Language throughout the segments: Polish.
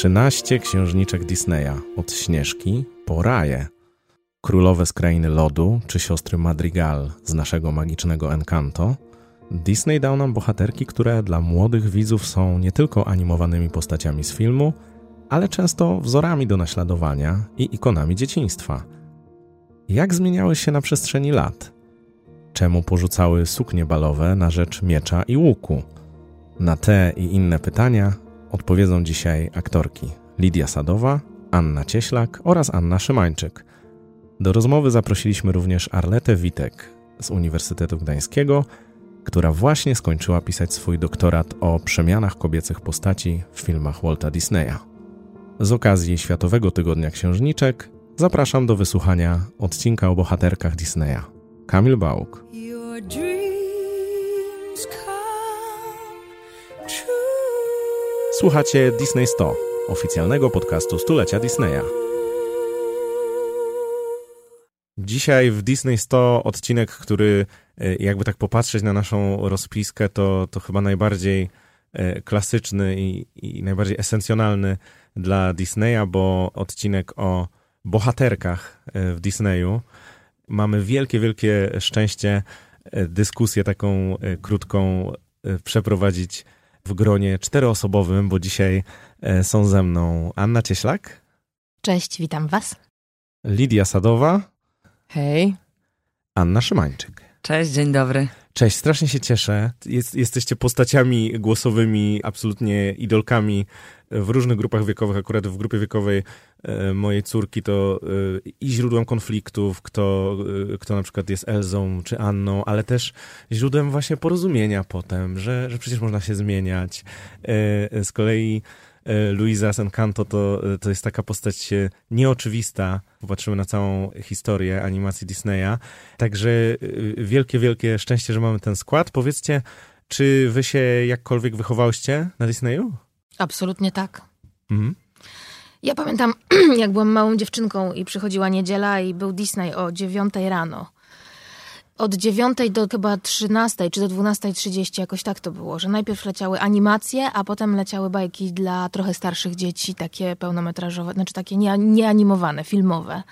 13 księżniczek Disneya, od Śnieżki po Raje. Królowe z Krainy Lodu czy siostry Madrigal z naszego magicznego Encanto. Disney dał nam bohaterki, które dla młodych widzów są nie tylko animowanymi postaciami z filmu, ale często wzorami do naśladowania i ikonami dzieciństwa. Jak zmieniały się na przestrzeni lat? Czemu porzucały suknie balowe na rzecz miecza i łuku? Na te i inne pytania odpowiedzą dzisiaj aktorki Lidia Sadowa, Anna Cieślak oraz Anna Szymańczyk. Do rozmowy zaprosiliśmy również Arletę Witek z Uniwersytetu Gdańskiego, która właśnie skończyła pisać swój doktorat o przemianach kobiecych postaci w filmach Walta Disneya. Z okazji Światowego Tygodnia Księżniczek zapraszam do wysłuchania odcinka o bohaterkach Disneya. Kamil Bałuk. Słuchacie Disney 100, oficjalnego podcastu stulecia Disneya. Dzisiaj w Disney 100 odcinek, który e, jakby tak popatrzeć na naszą rozpiskę, to, to chyba najbardziej e, klasyczny i, i najbardziej esencjonalny dla Disneya, bo odcinek o bohaterkach e, w Disneyu. Mamy wielkie, wielkie szczęście dyskusję taką krótką przeprowadzić w gronie czteroosobowym, bo dzisiaj są ze mną Anna Cieślak. Cześć, witam Was. Lidia Sadowa. Hej. Anna Szymańczyk. Cześć, dzień dobry. Cześć, strasznie się cieszę. Jest, jesteście postaciami głosowymi, absolutnie idolkami w różnych grupach wiekowych. Akurat w grupie wiekowej e, mojej córki to e, i źródłem konfliktów, kto, e, kto na przykład jest Elzą czy Anną, ale też źródłem właśnie porozumienia potem, że, że przecież można się zmieniać. Z kolei Luisa Encanto to, to jest taka postać e, nieoczywista. Popatrzymy na całą historię animacji Disneya. Także e, wielkie, wielkie szczęście, że mamy ten skład. Powiedzcie, czy wy się jakkolwiek wychowałyście na Disneyu? Absolutnie tak. Mhm. Ja pamiętam, jak byłam małą dziewczynką i przychodziła niedziela i był Disney o dziewiątej rano od 9 do chyba 13 czy do 12.30 jakoś tak to było, że najpierw leciały animacje, a potem leciały bajki dla trochę starszych dzieci, takie pełnometrażowe, znaczy takie nieanimowane, filmowe.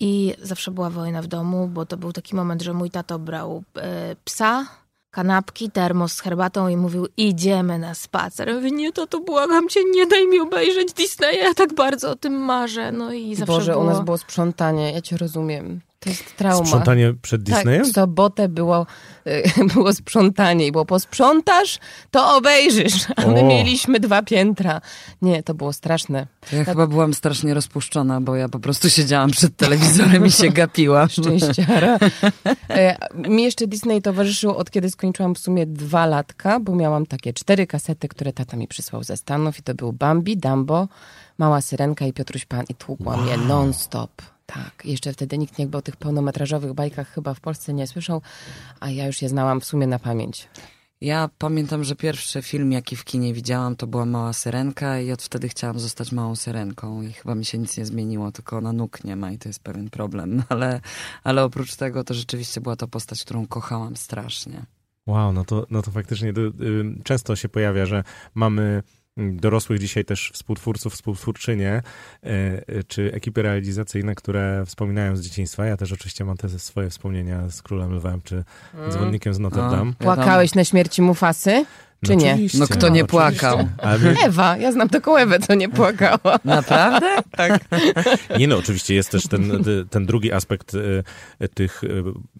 I zawsze była wojna w domu, bo to był taki moment, że mój tato brał e, psa, kanapki, termos z herbatą i mówił, idziemy na spacer. Ja mówię, nie, to to błagam cię, nie daj mi obejrzeć Disneya, ja tak bardzo o tym marzę. No i zawsze Boże, było... u nas było sprzątanie, ja cię rozumiem. To jest trauma. Sprzątanie przed tak, Disneyem? Tak, w sobotę było, y, było sprzątanie i było posprzątasz, to obejrzysz. A my o. mieliśmy dwa piętra. Nie, to było straszne. Ja tak. chyba byłam strasznie rozpuszczona, bo ja po prostu siedziałam przed telewizorem i się gapiłam. Szczęściara. E, mi jeszcze Disney towarzyszył od kiedy skończyłam w sumie dwa latka, bo miałam takie cztery kasety, które tata mi przysłał ze Stanów i to był Bambi, Dumbo, Mała Syrenka i Piotruś Pan i tłukłam wow. je non-stop. Tak, jeszcze wtedy nikt jakby o tych pełnometrażowych bajkach chyba w Polsce nie słyszał, a ja już je znałam w sumie na pamięć. Ja pamiętam, że pierwszy film, jaki w kinie widziałam, to była Mała Syrenka i od wtedy chciałam zostać Małą Syrenką i chyba mi się nic nie zmieniło, tylko ona nóg nie ma i to jest pewien problem, ale, ale oprócz tego to rzeczywiście była to postać, którą kochałam strasznie. Wow, no to, no to faktycznie y, często się pojawia, że mamy dorosłych dzisiaj też współtwórców, współtwórczynie, e, e, czy ekipy realizacyjne, które wspominają z dzieciństwa. Ja też oczywiście mam te swoje wspomnienia z Królem Lwem, czy mm. Dzwonnikiem z Notre Dame. Płakałeś na śmierci Mufasy? Czy no nie? No kto nie płakał? My... Ewa, ja znam taką Ewę, co nie płakała. Naprawdę? tak. Nie no, oczywiście jest też ten, ten drugi aspekt e, tych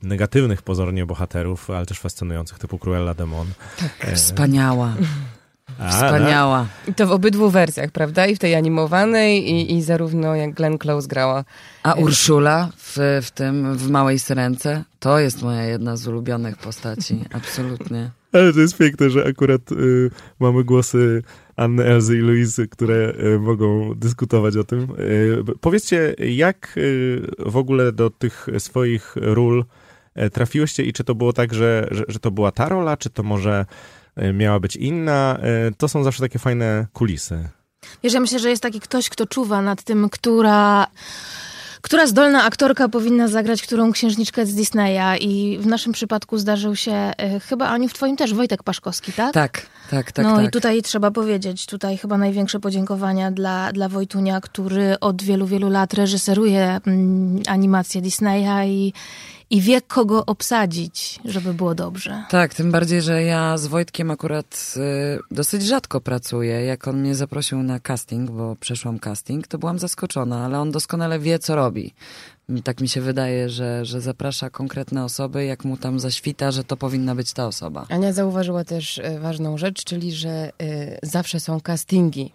negatywnych pozornie bohaterów, ale też fascynujących, typu Cruella de Mon. Tak. Wspaniała. Wspaniała. I to w obydwu wersjach, prawda? I w tej animowanej, i, i zarówno jak Glenn Close grała. A Urszula w, w tym, w Małej Syrence, to jest moja jedna z ulubionych postaci, absolutnie. Ale to jest piękne, że akurat y, mamy głosy Anny, Elzy i Luizy, które y, mogą dyskutować o tym. Y, powiedzcie, jak y, w ogóle do tych swoich ról e, trafiłyście i czy to było tak, że, że, że to była ta rola, czy to może miała być inna. E, to są zawsze takie fajne kulisy. Wiesz, ja myślę, że jest taki ktoś, kto czuwa nad tym, która która zdolna aktorka powinna zagrać którą księżniczkę z Disneya i w naszym przypadku zdarzył się y, chyba Aniu w twoim też Wojtek Paszkowski, tak? Tak, tak, tak. No tak. i tutaj trzeba powiedzieć, tutaj chyba największe podziękowania dla, dla Wojtunia, który od wielu, wielu lat reżyseruje mm, animację Disneya i, i wie, kogo obsadzić, żeby było dobrze. Tak, tym bardziej, że ja z Wojtkiem akurat y, dosyć rzadko pracuję. Jak on mnie zaprosił na casting, bo przeszłam casting, to byłam zaskoczona, ale on doskonale wie, co robi. Tak mi się wydaje, że, że zaprasza konkretne osoby, jak mu tam zaświta, że to powinna być ta osoba. Ania zauważyła też e, ważną rzecz, czyli że y, zawsze są castingi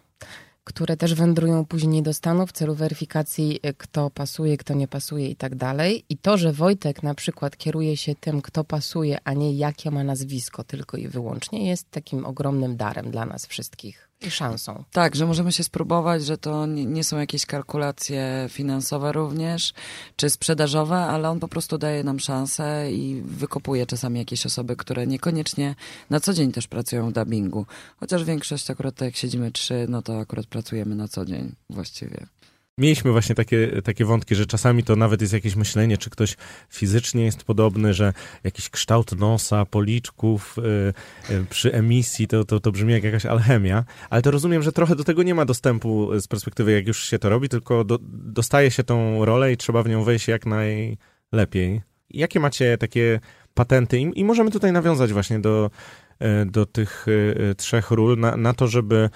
które też wędrują później do Stanów w celu weryfikacji, e, kto pasuje, kto nie pasuje i tak dalej. I to, że Wojtek na przykład kieruje się tym, kto pasuje, a nie jakie ma nazwisko tylko i wyłącznie, jest takim ogromnym darem dla nas wszystkich i szansą. Tak, że możemy się spróbować, że to nie, są jakieś kalkulacje finansowe również, czy sprzedażowe, ale on po prostu daje nam szansę i wykopuje czasami jakieś osoby, które niekoniecznie na co dzień też pracują w dubbingu. Chociaż większość akurat tak jak siedzimy trzy, no to akurat pracujemy na co dzień właściwie mieliśmy właśnie takie, takie wątki, że czasami to nawet jest jakieś myślenie, czy ktoś fizycznie jest podobny, że jakiś kształt nosa, policzków yy, yy, przy emisji to, to, to brzmi jak jakaś alchemia, ale to rozumiem, że trochę do tego nie ma dostępu z perspektywy, jak już się to robi, tylko do, dostaje się tą rolę i trzeba w nią wejść jak najlepiej. Jakie macie takie patenty? I, i możemy tutaj nawiązać właśnie do, yy, do tych y, trzech ról, na, na to, żeby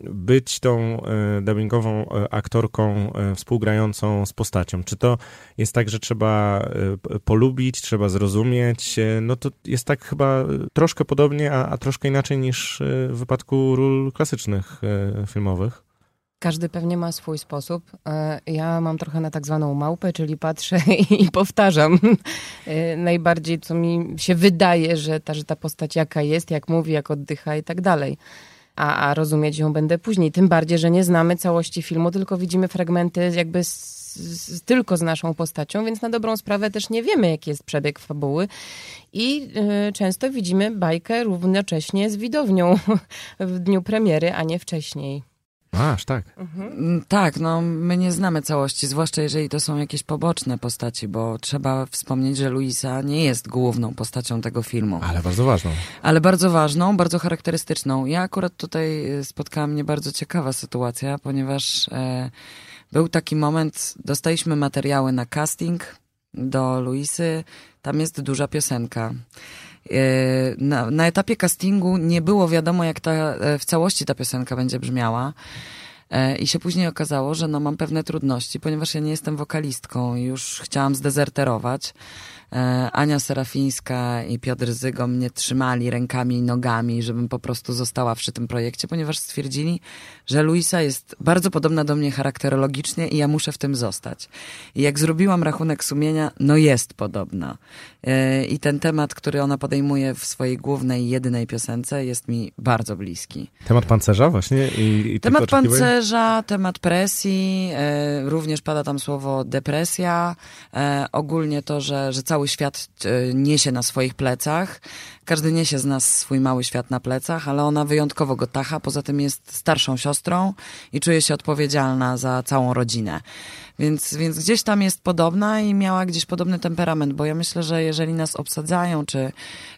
być tą e, dubbingową e, aktorką e, współgrającą z postacią? Czy to jest tak, że trzeba polubić, trzeba zrozumieć? No to jest tak chyba troszkę podobnie, a, a troszkę inaczej niż w wypadku ról klasycznych filmowych. Każdy pewnie ma swój sposób. Ja mam trochę na tak zwaną małpę, czyli patrzę i powtarzam najbardziej, co mi się wydaje, że ta, że ta postać jaka jest, jak mówi, jak oddycha i tak dalej a, a rozumieć ją będę później. Tym bardziej, że nie znamy całości filmu, tylko widzimy fragmenty jakby z, z, tylko z naszą postacią, więc na dobrą sprawę też nie wiemy, jaki jest przebieg fabuły. I y, często widzimy bajkę równocześnie z widownią w dniu premiery, a nie wcześniej. Aż tak. Mhm. Mm, tak, no my nie znamy całości, zwłaszcza jeżeli to są jakieś poboczne postaci, bo trzeba wspomnieć, że Luisa nie jest główną postacią tego filmu. Ale bardzo ważną. Ale bardzo ważną, bardzo charakterystyczną. Ja akurat tutaj e, spotkała mnie bardzo ciekawa sytuacja, ponieważ e, był taki moment, dostaliśmy materiały na casting do Luisy, tam jest duża piosenka. E, na, na etapie castingu nie było wiadomo, jak ta, e, w całości ta piosenka będzie brzmiała. E, I się później okazało, że no mam pewne trudności, ponieważ ja nie jestem wokalistką i już chciałam zdezerterować. E, Ania Serafińska i Piotr Zygo mnie trzymali rękami i nogami, żebym po prostu została przy tym projekcie, ponieważ stwierdzili, że Luisa jest bardzo podobna do mnie charakterologicznie i ja muszę w tym zostać. I jak zrobiłam rachunek sumienia, no jest podobna. E, I ten temat, który ona podejmuje w swojej głównej, jedynej piosence jest mi bardzo bliski. Temat pancerza właśnie? I, i temat pancerza, temat presji, e, również pada tam słowo depresja, ogólnie to, że, że cały cały świat e, niesie na swoich plecach. Każdy niesie z nas swój mały świat na plecach, ale ona wyjątkowo go tacha. Poza tym jest starszą siostrą i czuje się odpowiedzialna za całą rodzinę. Więc, więc gdzieś tam jest podobna i miała gdzieś podobny temperament, bo ja myślę, że jeżeli nas obsadzają, czy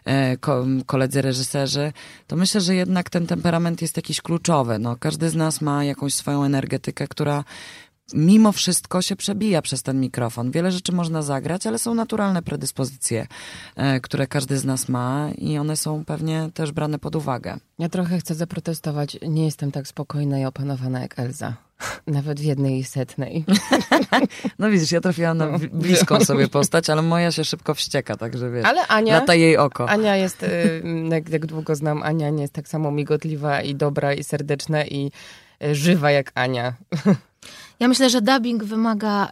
e, ko, koledzy reżyserzy, to myślę, że jednak ten temperament jest jakiś kluczowy. No, każdy z nas ma jakąś swoją energetykę, która mimo wszystko się przebija przez ten mikrofon. Wiele rzeczy można zagrać, ale są naturalne predyspozycje, e, które każdy z nas ma i one są pewnie też brane pod uwagę. Ja trochę chcę zaprotestować. Nie jestem tak spokojna i opanowana jak Elza. Nawet w jednej setnej. No widzisz, ja trafiłam na no. bliską sobie postać, ale moja się szybko wścieka, także wiesz, ale Ania, lata jej oko. Ania jest, y, jak, jak długo znam Ania, nie jest tak samo migotliwa i dobra i serdeczna i y, żywa jak Ania. Ja myślę, że dubbing wymaga.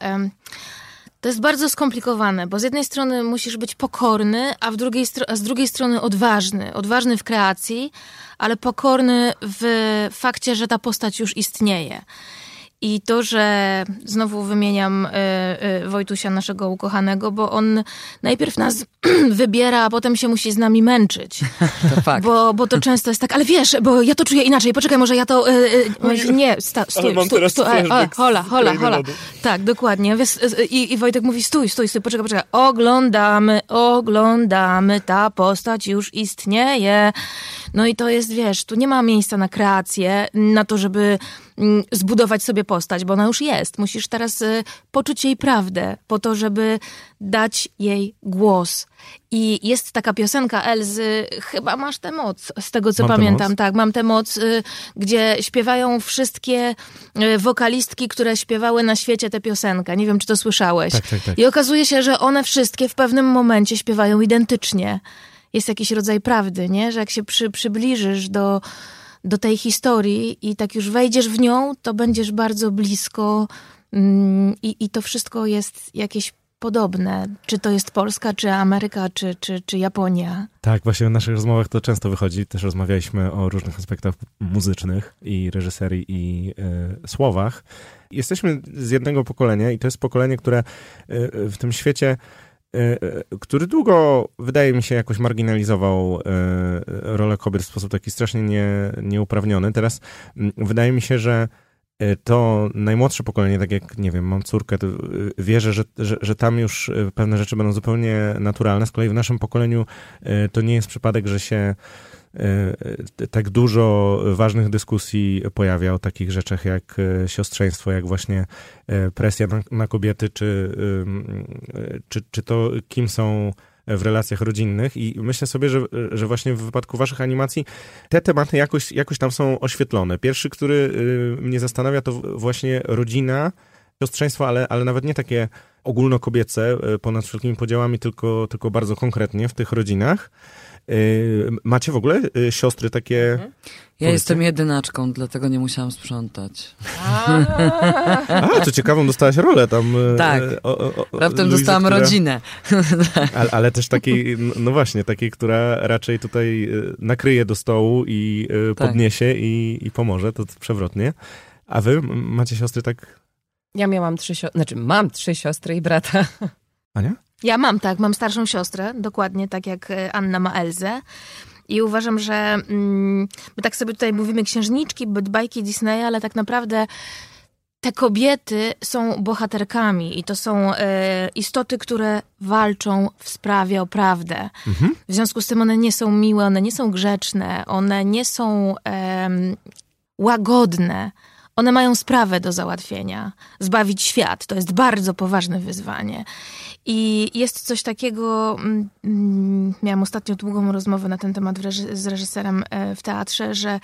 To jest bardzo skomplikowane, bo z jednej strony musisz być pokorny, a, w drugiej, a z drugiej strony odważny. Odważny w kreacji, ale pokorny w fakcie, że ta postać już istnieje. I to, że znowu wymieniam y, y, Wojtusia, naszego ukochanego, bo on najpierw nas wybiera, a potem się musi z nami męczyć. To fakt. Bo, bo to często jest tak, ale wiesz, bo ja to czuję inaczej, poczekaj, może ja to... Y, nie, sta, stój, mam stój, stój, e, hola, hola, hola. Tak, dokładnie. Wiesz, i, I Wojtek mówi, stój, stój, stój, poczekaj, poczekaj. Oglądamy, oglądamy, ta postać już istnieje. No i to jest, wiesz, tu nie ma miejsca na kreację, na to, żeby zbudować sobie postać, bo ona już jest. Musisz teraz y, poczuć jej prawdę, po to, żeby dać jej głos. I jest taka piosenka Elzy, chyba masz tę moc, z tego co Mam pamiętam. Tak, mam tę moc, y, gdzie śpiewają wszystkie y, wokalistki, które śpiewały na świecie tę piosenkę. Nie wiem, czy to słyszałeś. Tak, tak, tak. I okazuje się, że one wszystkie w pewnym momencie śpiewają identycznie. Jest jakiś rodzaj prawdy, nie? Że jak się przy, przybliżysz do, do tej historii i tak już wejdziesz w nią, to będziesz bardzo blisko mm, i, i to wszystko jest jakieś podobne. Czy to jest Polska, czy Ameryka, czy, czy, czy Japonia. Tak, właśnie w naszych rozmowach to często wychodzi. Też rozmawialiśmy o różnych aspektach muzycznych i reżyserii i e, słowach. Jesteśmy z jednego pokolenia i to jest pokolenie, które e, w tym świecie, który długo, wydaje mi się, jakoś marginalizował e, rolę kobiet w sposób taki strasznie nie, nieuprawniony. Teraz wydaje mi się, że e, to najmłodsze pokolenie, tak jak, nie wiem, mam córkę, to e, wierzę, że, że, że tam już e, pewne rzeczy będą zupełnie naturalne. Z kolei w naszym pokoleniu e, to nie jest przypadek, że się e, e, tak dużo ważnych dyskusji pojawia o takich rzeczach jak e, siostrzeństwo, jak właśnie e, presja na, na kobiety, czy, e, czy, czy to kim są w relacjach rodzinnych i myślę sobie, że, że właśnie w wypadku waszych animacji te tematy jakoś, jakoś tam są oświetlone. Pierwszy, który y, mnie zastanawia, to właśnie rodzina, siostrzeństwo, ale, ale nawet nie takie ogólnokobiece, ponad wszelkimi podziałami, tylko, tylko bardzo konkretnie w tych rodzinach. Y, Macie w ogóle y, siostry takie... Ja Powiedzcie. jestem jedynaczką, dlatego nie musiałam sprzątać. A, co ciekawą dostałaś rolę tam. y, Tak. o- o- o- Raptem Luizy, dostałam która- rodzinę. Ale, ale też takiej, no właśnie, takiej, która raczej tutaj nakryje do stołu i Tak. podniesie i, i pomoże, to przewrotnie. A wy macie siostry tak... Ja miałam trzy siostry, znaczy mam trzy siostry i brata. Ania? Ja mam, tak, mam starszą siostrę, dokładnie tak jak e, Anna ma Elzę. I uważam, że mm, my tak sobie tutaj mówimy księżniczki, bajki Disneya, ale tak naprawdę te kobiety są bohaterkami i to są e, istoty, które walczą w sprawie o prawdę. Mhm. W związku z tym one nie są miłe, one nie są grzeczne, one nie są łagodne. One mają sprawę do załatwienia. Zbawić świat to jest bardzo poważne wyzwanie. I jest coś takiego. mm, mm, Miałam ostatnio długą rozmowę na ten temat z reżyserem e, w teatrze, że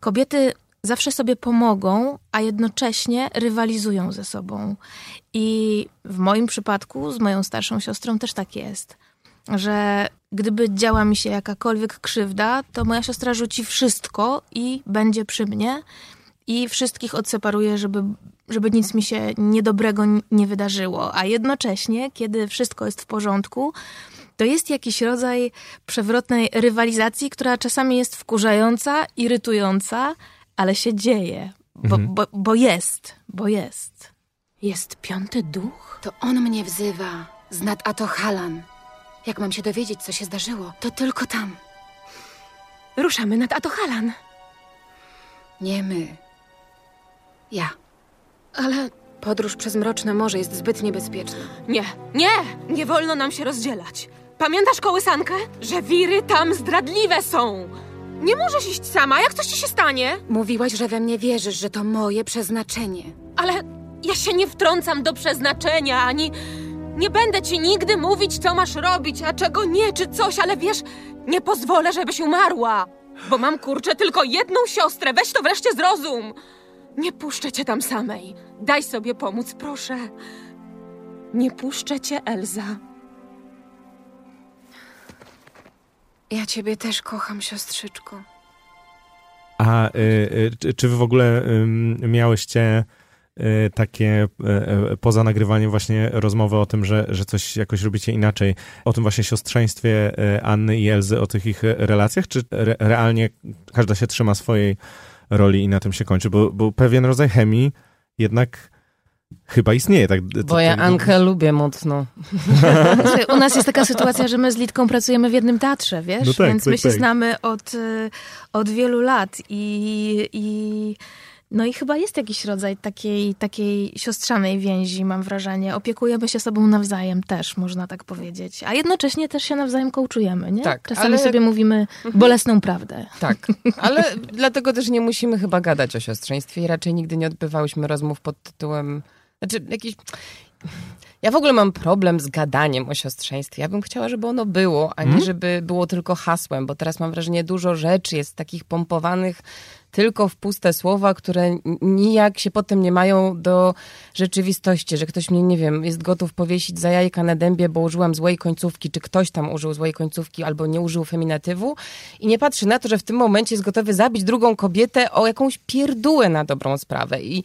kobiety zawsze sobie pomogą, a jednocześnie rywalizują ze sobą. I w moim przypadku z moją starszą siostrą też tak jest, że gdyby działa mi się jakakolwiek krzywda, to moja siostra rzuci wszystko i będzie przy mnie i wszystkich odseparuje, żeby, żeby nic mi się niedobrego nie wydarzyło. A jednocześnie, kiedy wszystko jest w porządku, to jest jakiś rodzaj przewrotnej rywalizacji, która czasami jest wkurzająca, irytująca, ale się dzieje, bo, Mhm. bo, bo jest, bo jest. Jest piąty duch? To on mnie wzywa z nad Atohalan. Jak mam się dowiedzieć, co się zdarzyło, to tylko tam. Ruszamy nad Atohalan. Nie my. Ja. Ale Podróż przez mroczne morze jest zbyt niebezpieczna. Nie, nie! Nie wolno nam się rozdzielać. Pamiętasz kołysankę? Że wiry tam zdradliwe są. Nie możesz iść sama, jak coś ci się stanie. Mówiłaś, że we mnie wierzysz, że to moje przeznaczenie. Ale ja się nie wtrącam do przeznaczenia, ani nie będę ci nigdy mówić, co masz robić, a czego nie, czy coś, ale wiesz, nie pozwolę, żebyś umarła. Bo mam kurczę tylko jedną siostrę, weź to wreszcie zrozum. Nie puszczę cię tam samej. Daj sobie pomóc, proszę. Nie puszczę cię, Elza. Ja ciebie też kocham, siostrzyczko. A y, y, czy- wy w ogóle ym, miałyście y, takie y, y, poza nagrywaniem właśnie rozmowy o tym, że, że coś jakoś robicie inaczej, o tym właśnie siostrzeństwie y, Anny i Elzy, o tych ich y, relacjach, czy re, realnie każda się trzyma swojej roli i na tym się kończy? Bo, bo pewien rodzaj chemii jednak chyba istnieje. Tak, Bo to, ja Ankę lubię mocno. U nas jest taka sytuacja, że my z Litką pracujemy w jednym teatrze, wiesz? No tak, Więc tak, my się tak. znamy od, y, od wielu lat i, i no i chyba jest jakiś rodzaj takiej, takiej siostrzanej więzi, mam wrażenie. Opiekujemy się sobą nawzajem też, można tak powiedzieć. A jednocześnie też się nawzajem kołczujemy, nie? Tak, Czasami ale- sobie mówimy bolesną prawdę. Tak, ale dlatego też nie musimy chyba gadać o siostrzeństwie i raczej nigdy nie odbywałyśmy rozmów pod tytułem, znaczy jakiś... Ja w ogóle mam problem z gadaniem o siostrzeństwie. Ja bym chciała, żeby ono było, a nie żeby było tylko hasłem, bo teraz mam wrażenie, dużo rzeczy jest takich pompowanych tylko w puste słowa, które nijak się potem nie mają do rzeczywistości, że ktoś mnie, nie wiem, jest gotów powiesić za jajka na dębie, bo użyłam złej końcówki, czy ktoś tam użył złej końcówki albo nie użył feminatywu i nie patrzy na to, że w tym momencie jest gotowy zabić drugą kobietę o jakąś pierdółę na dobrą sprawę i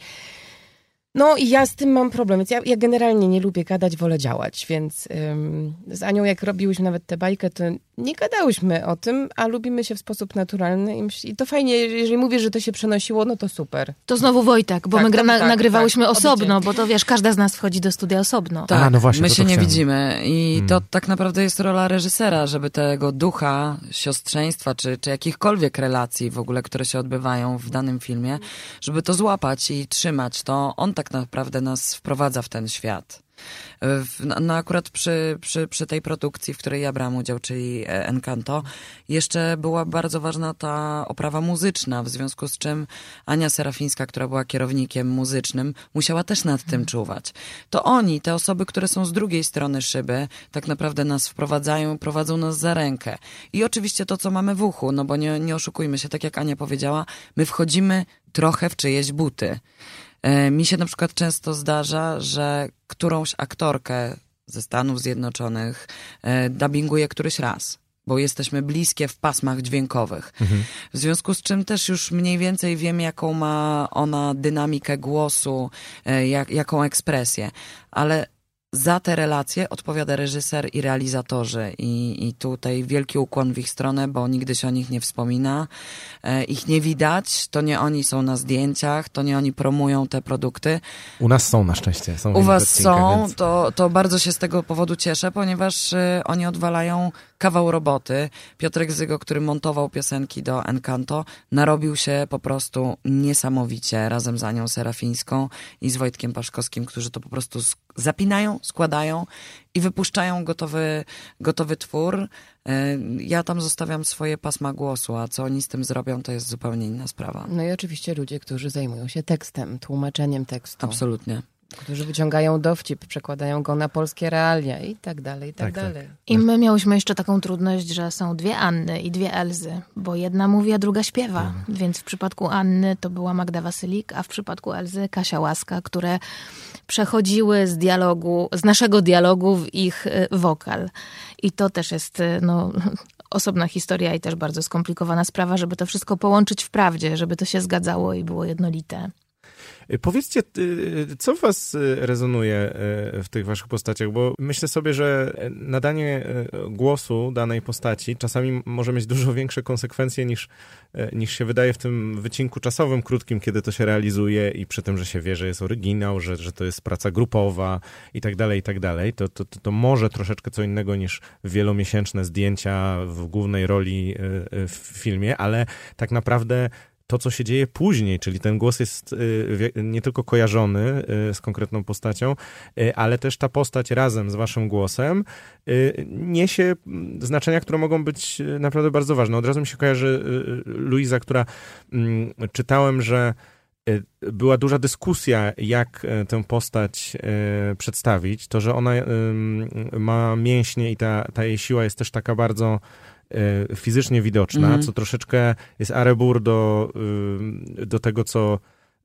no i ja z tym mam problem, więc ja, ja generalnie nie lubię gadać, wolę działać, więc ym, z Anią jak robiłyśmy nawet tę bajkę, to nie gadałyśmy o tym, a lubimy się w sposób naturalny i, i to fajnie, jeżeli mówisz, że to się przenosiło, no to super. To znowu Wojtek, bo Tak, my gra, na, tak, nagrywałyśmy tak, osobno, oddzielnie. bo to wiesz, każda z nas wchodzi do studia osobno. Tak, A, no właśnie, my to się to nie chciałem. widzimy i Mm. to tak naprawdę jest rola reżysera, żeby tego ducha siostrzeństwa, czy, czy jakichkolwiek relacji w ogóle, które się odbywają w danym filmie, żeby to złapać i trzymać, to on tak naprawdę nas wprowadza w ten świat. No, no akurat przy, przy, przy tej produkcji, w której ja brałam udział, czyli e, Encanto, jeszcze była bardzo ważna ta oprawa muzyczna, w związku z czym Ania Serafińska, która była kierownikiem muzycznym, musiała też nad tym czuwać. To oni, te osoby, które są z drugiej strony szyby, tak naprawdę nas wprowadzają, prowadzą nas za rękę. I oczywiście to, co mamy w uchu, no bo nie, nie oszukujmy się, tak jak Ania powiedziała, my wchodzimy trochę w czyjeś buty. E, Mi się na przykład często zdarza, że którąś aktorkę ze Stanów Zjednoczonych e, dubbinguje któryś raz, bo jesteśmy bliskie w pasmach dźwiękowych. W związku z czym też już mniej więcej wiem, jaką ma ona dynamikę głosu, e, jak, jaką ekspresję, ale za te relacje odpowiada reżyser i realizatorzy i, i tutaj wielki ukłon w ich stronę, bo nigdy się o nich nie wspomina. E, ich nie widać, to nie oni są na zdjęciach, to nie oni promują te produkty. U nas są na szczęście. Są U was są, więc- to, to bardzo się z tego powodu cieszę, ponieważ y, oni odwalają kawał roboty. Piotrek Zygo, który montował piosenki do Encanto, narobił się po prostu niesamowicie razem z Anią Serafińską i z Wojtkiem Paszkowskim, którzy to po prostu zapinają, składają i wypuszczają gotowy, gotowy twór. Y, Ja tam zostawiam swoje pasma głosu, a co oni z tym zrobią, to jest zupełnie inna sprawa. No i oczywiście ludzie, którzy zajmują się tekstem, tłumaczeniem tekstu, Absolutnie. Którzy wyciągają dowcip, przekładają go na polskie realia i tak dalej, i tak, Tak, tak. dalej. I my miałyśmy jeszcze taką trudność, że są dwie Anny i dwie Elzy, bo jedna mówi, a druga śpiewa. Więc w przypadku Anny to była Magda Wasylik, a w przypadku Elzy Kasia Łaska, które przechodziły z dialogu, z naszego dialogu w ich y, wokal. I to też jest y, no, osobna historia i też bardzo skomplikowana sprawa, żeby to wszystko połączyć w prawdzie, żeby to się zgadzało i było jednolite. Y, Powiedzcie, y, co w was y, rezonuje y, w tych waszych postaciach? Bo myślę sobie, że y, nadanie y, głosu danej postaci czasami może mieć dużo większe konsekwencje niż, y, niż się wydaje w tym wycinku czasowym, krótkim, kiedy to się realizuje i przy tym, że się wie, że jest oryginał, że, że to jest praca grupowa i tak dalej, i tak dalej. To, to, to, może troszeczkę co innego niż wielomiesięczne zdjęcia w głównej roli y, y, w filmie, ale tak naprawdę to, co się dzieje później, czyli ten głos jest y, nie tylko kojarzony y, z konkretną postacią, y, ale też ta postać razem z waszym głosem niesie mm, znaczenia, które mogą być naprawdę bardzo ważne. Od razu mi się kojarzy Luiza, która mm, czytałem, że była duża dyskusja, jak tę postać przedstawić. To, że ona ma mięśnie i ta, ta jej siła jest też taka bardzo fizycznie widoczna, Mhm. co troszeczkę jest arebur do, y, do tego, co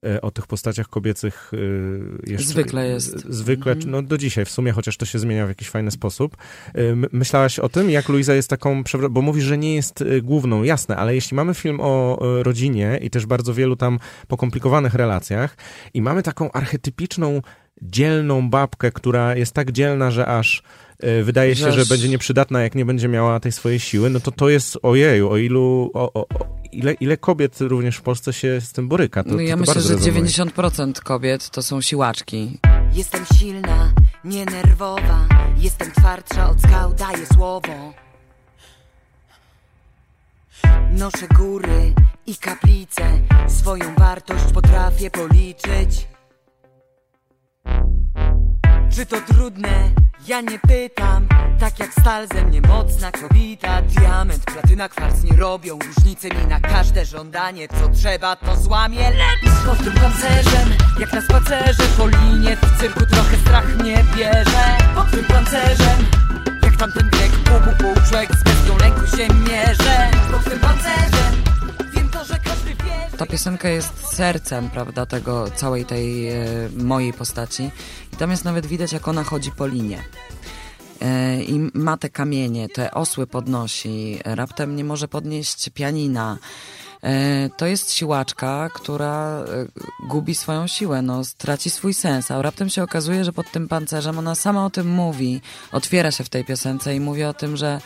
y, o tych postaciach kobiecych y, jeszcze... Zwykle jest. Zwykle, Mhm. no do dzisiaj w sumie, chociaż to się zmienia w jakiś fajny sposób. Y, my- Myślałaś o tym, jak Luiza jest taką, bo mówisz, że nie jest główną, jasne, ale jeśli mamy film o y, rodzinie i też bardzo wielu tam pokomplikowanych relacjach i mamy taką archetypiczną, dzielną babkę, która jest tak dzielna, że aż y, wydaje się, że będzie nieprzydatna, jak nie będzie miała tej swojej siły, no to to jest ojeju, o ilu, o, o, o, ile, ile kobiet również w Polsce się z tym boryka? To, no ja to myślę, że rezonuje. 90% kobiet to są siłaczki. Jestem silna, nie nerwowa Jestem twardsza od skał, daję słowo Noszę góry i kaplice Swoją wartość potrafię policzyć Czy to trudne? Ja nie pytam. Tak jak stal ze mnie mocna kobita Diament, platyna, kwarc nie robią Różnicy mi na każde żądanie. Co trzeba to złamie. Lecz pod tym pancerzem Jak na spacerze po linie W cyrku trochę strach mnie bierze. Pod tym pancerzem Jak tamten Grek Pół, pół, człowiek z bestią lęku się mierzę Pod tym pancerzem Ta piosenka jest sercem, prawda, tego, całej tej e, mojej postaci. I tam jest nawet widać, jak ona chodzi po linie. E, I ma te kamienie, te osły podnosi, raptem nie może podnieść pianina. E, to jest siłaczka, która e, gubi swoją siłę, no, straci swój sens, a raptem się okazuje, że pod tym pancerzem ona sama o tym mówi, otwiera się w tej piosence i mówi o tym, że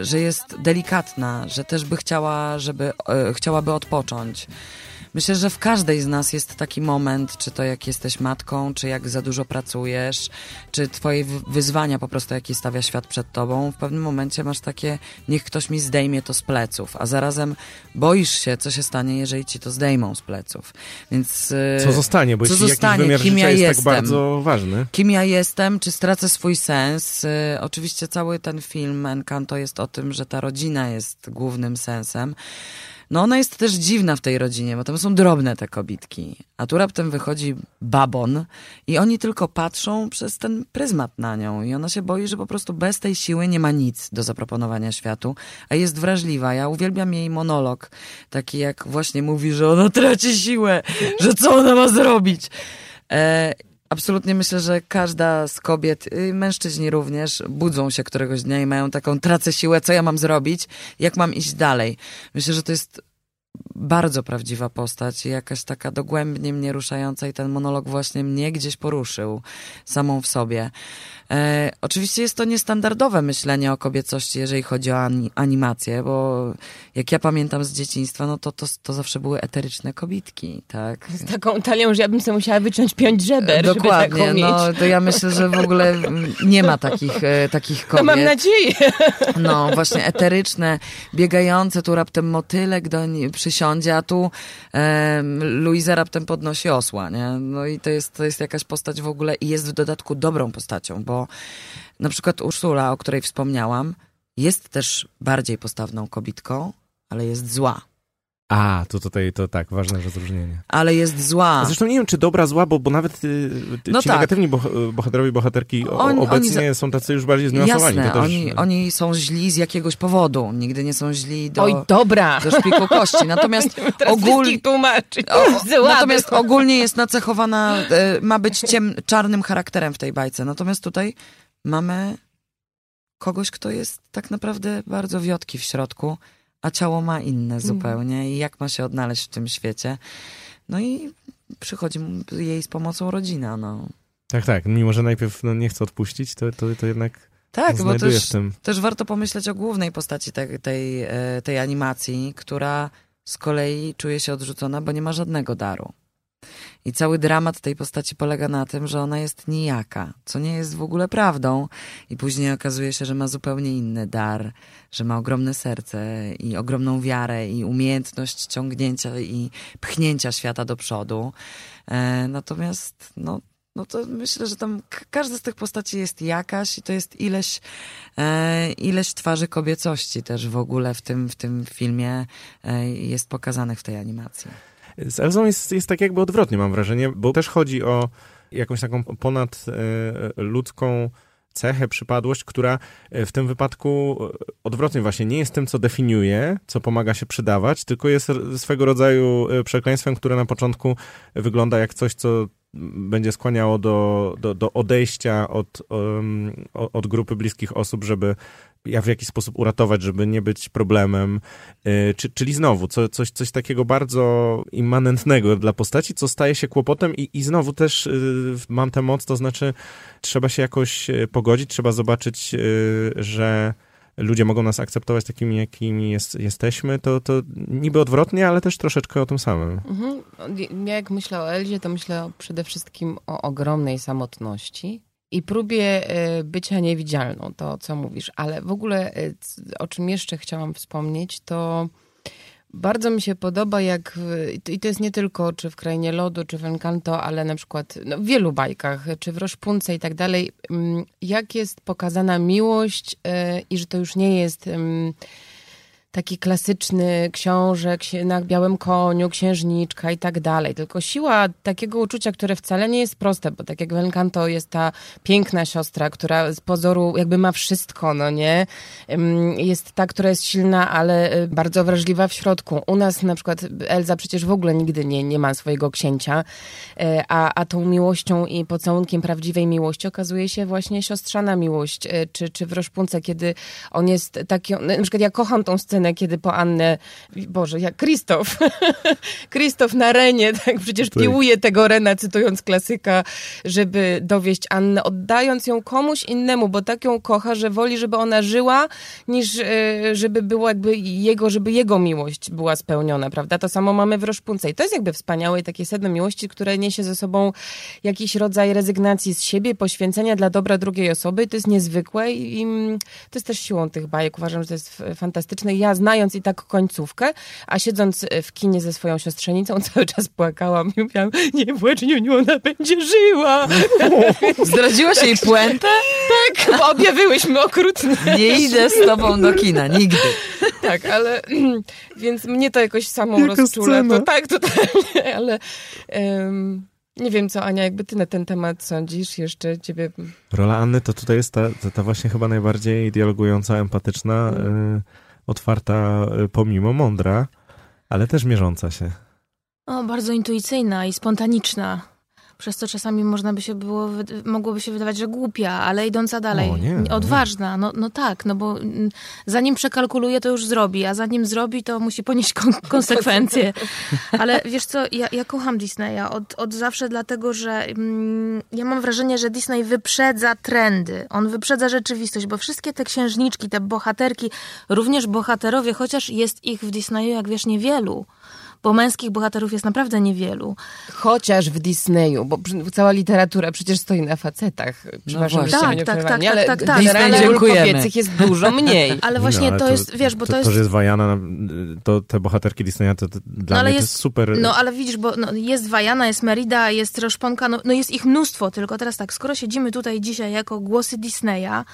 że jest delikatna, że też by chciała, żeby, e, chciałaby odpocząć. Myślę, że w każdej z nas jest taki moment, czy to jak jesteś matką, czy jak za dużo pracujesz, czy twoje wy- wyzwania po prostu, jakie stawia świat przed tobą. W pewnym momencie masz takie, niech ktoś mi zdejmie to z pleców, a zarazem boisz się, co się stanie, jeżeli ci to zdejmą z pleców. Więc... e, Co zostanie, bo co jeśli zostanie, jakiś wymiar kim ja jest jestem. tak bardzo ważny. Kim ja jestem, czy stracę swój sens? Y, oczywiście cały ten film Encanto jest o tym, że ta rodzina jest głównym sensem. No ona jest też dziwna w tej rodzinie, bo tam są drobne te kobitki. A tu raptem wychodzi babon i oni tylko patrzą przez ten pryzmat na nią. I ona się boi, że po prostu bez tej siły nie ma nic do zaproponowania światu. A jest wrażliwa. Ja uwielbiam jej monolog. Taki jak właśnie mówi, że ona traci siłę, że co ona ma zrobić. E, Absolutnie myślę, że każda z kobiet, y, mężczyźni również, budzą się któregoś dnia i mają taką tracę siłę, co ja mam zrobić, jak mam iść dalej. Myślę, że to jest bardzo prawdziwa postać i jakaś taka dogłębnie mnie ruszająca i ten monolog właśnie mnie gdzieś poruszył samą w sobie. E, oczywiście jest to niestandardowe myślenie o kobiecości, jeżeli chodzi o ani- animację, bo jak ja pamiętam z dzieciństwa, no to, to, to zawsze były eteryczne kobitki, tak? Z taką talią, że ja bym sobie musiała wyciąć piąć żeber, żeby Dokładnie, mieć. no to ja myślę, że w ogóle nie ma takich, e, takich No kobiet. mam nadzieję. No, właśnie eteryczne, biegające, tu raptem motylek do niej przysiądzie, a tu em, Luiza raptem podnosi osła, nie? No i to jest, to jest jakaś postać w ogóle i jest w dodatku dobrą postacią, bo na przykład Ursula, o której wspomniałam, jest też bardziej postawną kobitką, ale jest zła. A, to tutaj to tak, ważne rozróżnienie. Ale jest zła. Zresztą nie wiem, czy dobra, zła, bo, bo nawet y, No ci tak. negatywni boh- bohaterowie, bohaterki Oni- oni obecnie są tacy już bardziej zniuansowani. Jasne, to też, oni, oni są źli z jakiegoś powodu. Nigdy nie są źli do, Oj, dobra. do szpiku kości. Natomiast wszystkich tłumaczyć. O, natomiast ogólnie jest nacechowana, e, ma być ciem, czarnym charakterem w tej bajce. Natomiast tutaj mamy kogoś, kto jest tak naprawdę bardzo wiotki w środku, a ciało ma inne zupełnie i jak ma się odnaleźć w tym świecie. No i przychodzi mu jej z pomocą rodzina, no. Tak, tak. Mimo, że najpierw no, nie chce odpuścić, to, to, to jednak Tak, bo też, w tym. też warto pomyśleć o głównej postaci tej, tej, tej animacji, która z kolei czuje się odrzucona, bo nie ma żadnego daru. I cały dramat tej postaci polega na tym, że ona jest nijaka, co nie jest w ogóle prawdą. I później okazuje się, że ma zupełnie inny dar, że ma ogromne serce i ogromną wiarę i umiejętność ciągnięcia i pchnięcia świata do przodu. E, natomiast, no, no to myślę, że tam każda z tych postaci jest jakaś i to jest ileś, e, ileś twarzy kobiecości też w ogóle w tym, w tym filmie e, jest pokazanych w tej animacji. Z Elzą jest, jest tak jakby odwrotnie, mam wrażenie, bo też chodzi o jakąś taką ponadludzką cechę, przypadłość, która e, w tym wypadku e, odwrotnie właśnie nie jest tym, co definiuje, co pomaga się przydawać, tylko jest swego rodzaju e, przekleństwem, które na początku wygląda jak coś, co będzie skłaniało do, do, do odejścia od, od grupy bliskich osób, żeby w jakiś sposób uratować, żeby nie być problemem. Yy, Czy, czyli znowu co, coś, coś takiego bardzo immanentnego dla postaci, co staje się kłopotem i, i znowu też yy, mam tę moc, to znaczy trzeba się jakoś yy, pogodzić, trzeba zobaczyć, że ludzie mogą nas akceptować takimi, jakimi jest, jesteśmy, to, to niby odwrotnie, ale też troszeczkę o tym samym. Mhm. Ja jak myślę o Elzie, to myślę przede wszystkim o ogromnej samotności i próbie e, bycia niewidzialną, to co mówisz. Ale w ogóle, e, o czym jeszcze chciałam wspomnieć, to bardzo mi się podoba, jak, i to jest nie tylko czy w Krainie Lodu, czy w Encanto, ale na przykład no, w wielu bajkach, czy w Roszpunce i tak dalej, mm, jak jest pokazana miłość e, i że to już nie jest mm, taki klasyczny książek na białym koniu, księżniczka i tak dalej. Tylko siła takiego uczucia, które wcale nie jest proste, bo tak jak w Encanto jest ta piękna siostra, która z pozoru jakby ma wszystko, no nie? Jest ta, która jest silna, ale y, bardzo wrażliwa w środku. U nas na przykład Elza przecież w ogóle nigdy nie, nie ma swojego księcia, e, a, a tą miłością i pocałunkiem prawdziwej miłości okazuje się właśnie siostrzana miłość, e, czy, czy w Roszpunce, kiedy on jest taki, na przykład ja kocham tą scenę, scenę, kiedy po Annę, Boże, jak Krzysztof, Krzysztof na Renie, tak przecież tak. piłuje tego Rena, cytując klasyka, żeby dowieść Annę, oddając ją komuś innemu, bo tak ją kocha, że woli, żeby ona żyła, niż e, żeby było jakby jego, żeby jego miłość była spełniona, prawda? To samo mamy w Roszpunce i to jest jakby wspaniałe takie sedno miłości, które niesie ze sobą jakiś rodzaj rezygnacji z siebie, poświęcenia dla dobra drugiej osoby. To jest niezwykłe i, i to jest też siłą tych bajek. Uważam, że to jest fantastyczne. Ja znając i tak końcówkę, a siedząc w kinie ze swoją siostrzenicą, cały czas płakałam i mówiłam, nie płacz, Niuniu, ona będzie żyła. Zdradziłaś jej puentę? Tak, bo objawiłyśmy okrutnie. Nie idę z tobą do kina, nigdy. Tak, ale więc mnie to jakoś samą Jaka rozczula. To, tak, totalnie, ale... Um, nie wiem co, Ania, jakby ty na ten temat sądzisz jeszcze ciebie... Rola Anny to tutaj jest ta, ta, ta właśnie chyba najbardziej dialogująca, empatyczna, mm. y otwarta y, pomimo mądra, ale też mierząca się. O, bardzo intuicyjna i spontaniczna przez co czasami można by się było, mogłoby się wydawać, że głupia, ale idąca dalej, o, nie, odważna. No, no tak, no bo mm, zanim przekalkuluje, to już zrobi, a zanim zrobi, to musi ponieść kon konsekwencje. Ale wiesz co, ja, ja kocham Disneya od, od zawsze, dlatego że mm, ja mam wrażenie, że Disney wyprzedza trendy. On wyprzedza rzeczywistość, bo wszystkie te księżniczki, te bohaterki, również bohaterowie, chociaż jest ich w Disneyu, jak wiesz, niewielu bo męskich bohaterów jest naprawdę niewielu. Chociaż w Disneyu, bo cała literatura przecież stoi na facetach. Przepraszam, no tak, tak, tak, tak, ale tak, tak, generalnie ale kobiecych jest dużo mniej. Ale właśnie no, ale to, to, jest, wiesz, bo to, to jest... To, że jest Wajana, to te bohaterki Disneya, to, to dla no, mnie jest, to jest super... No ale widzisz, bo no, jest Wajana, jest Merida, jest Roszponka, no, no jest ich mnóstwo, tylko teraz tak, skoro siedzimy tutaj dzisiaj jako głosy Disneya,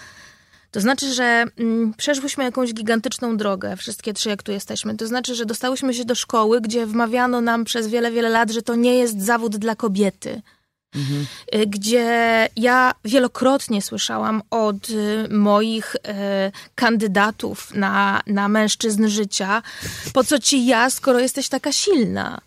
to znaczy, że mm, przeszłyśmy jakąś gigantyczną drogę, wszystkie trzy, jak tu jesteśmy. To znaczy, że dostałyśmy się do szkoły, gdzie wmawiano nam przez wiele, wiele lat, że to nie jest zawód dla kobiety. Mhm. Y, gdzie ja wielokrotnie słyszałam od y, moich y, kandydatów na, na mężczyzn życia, po co ci ja, skoro jesteś taka silna?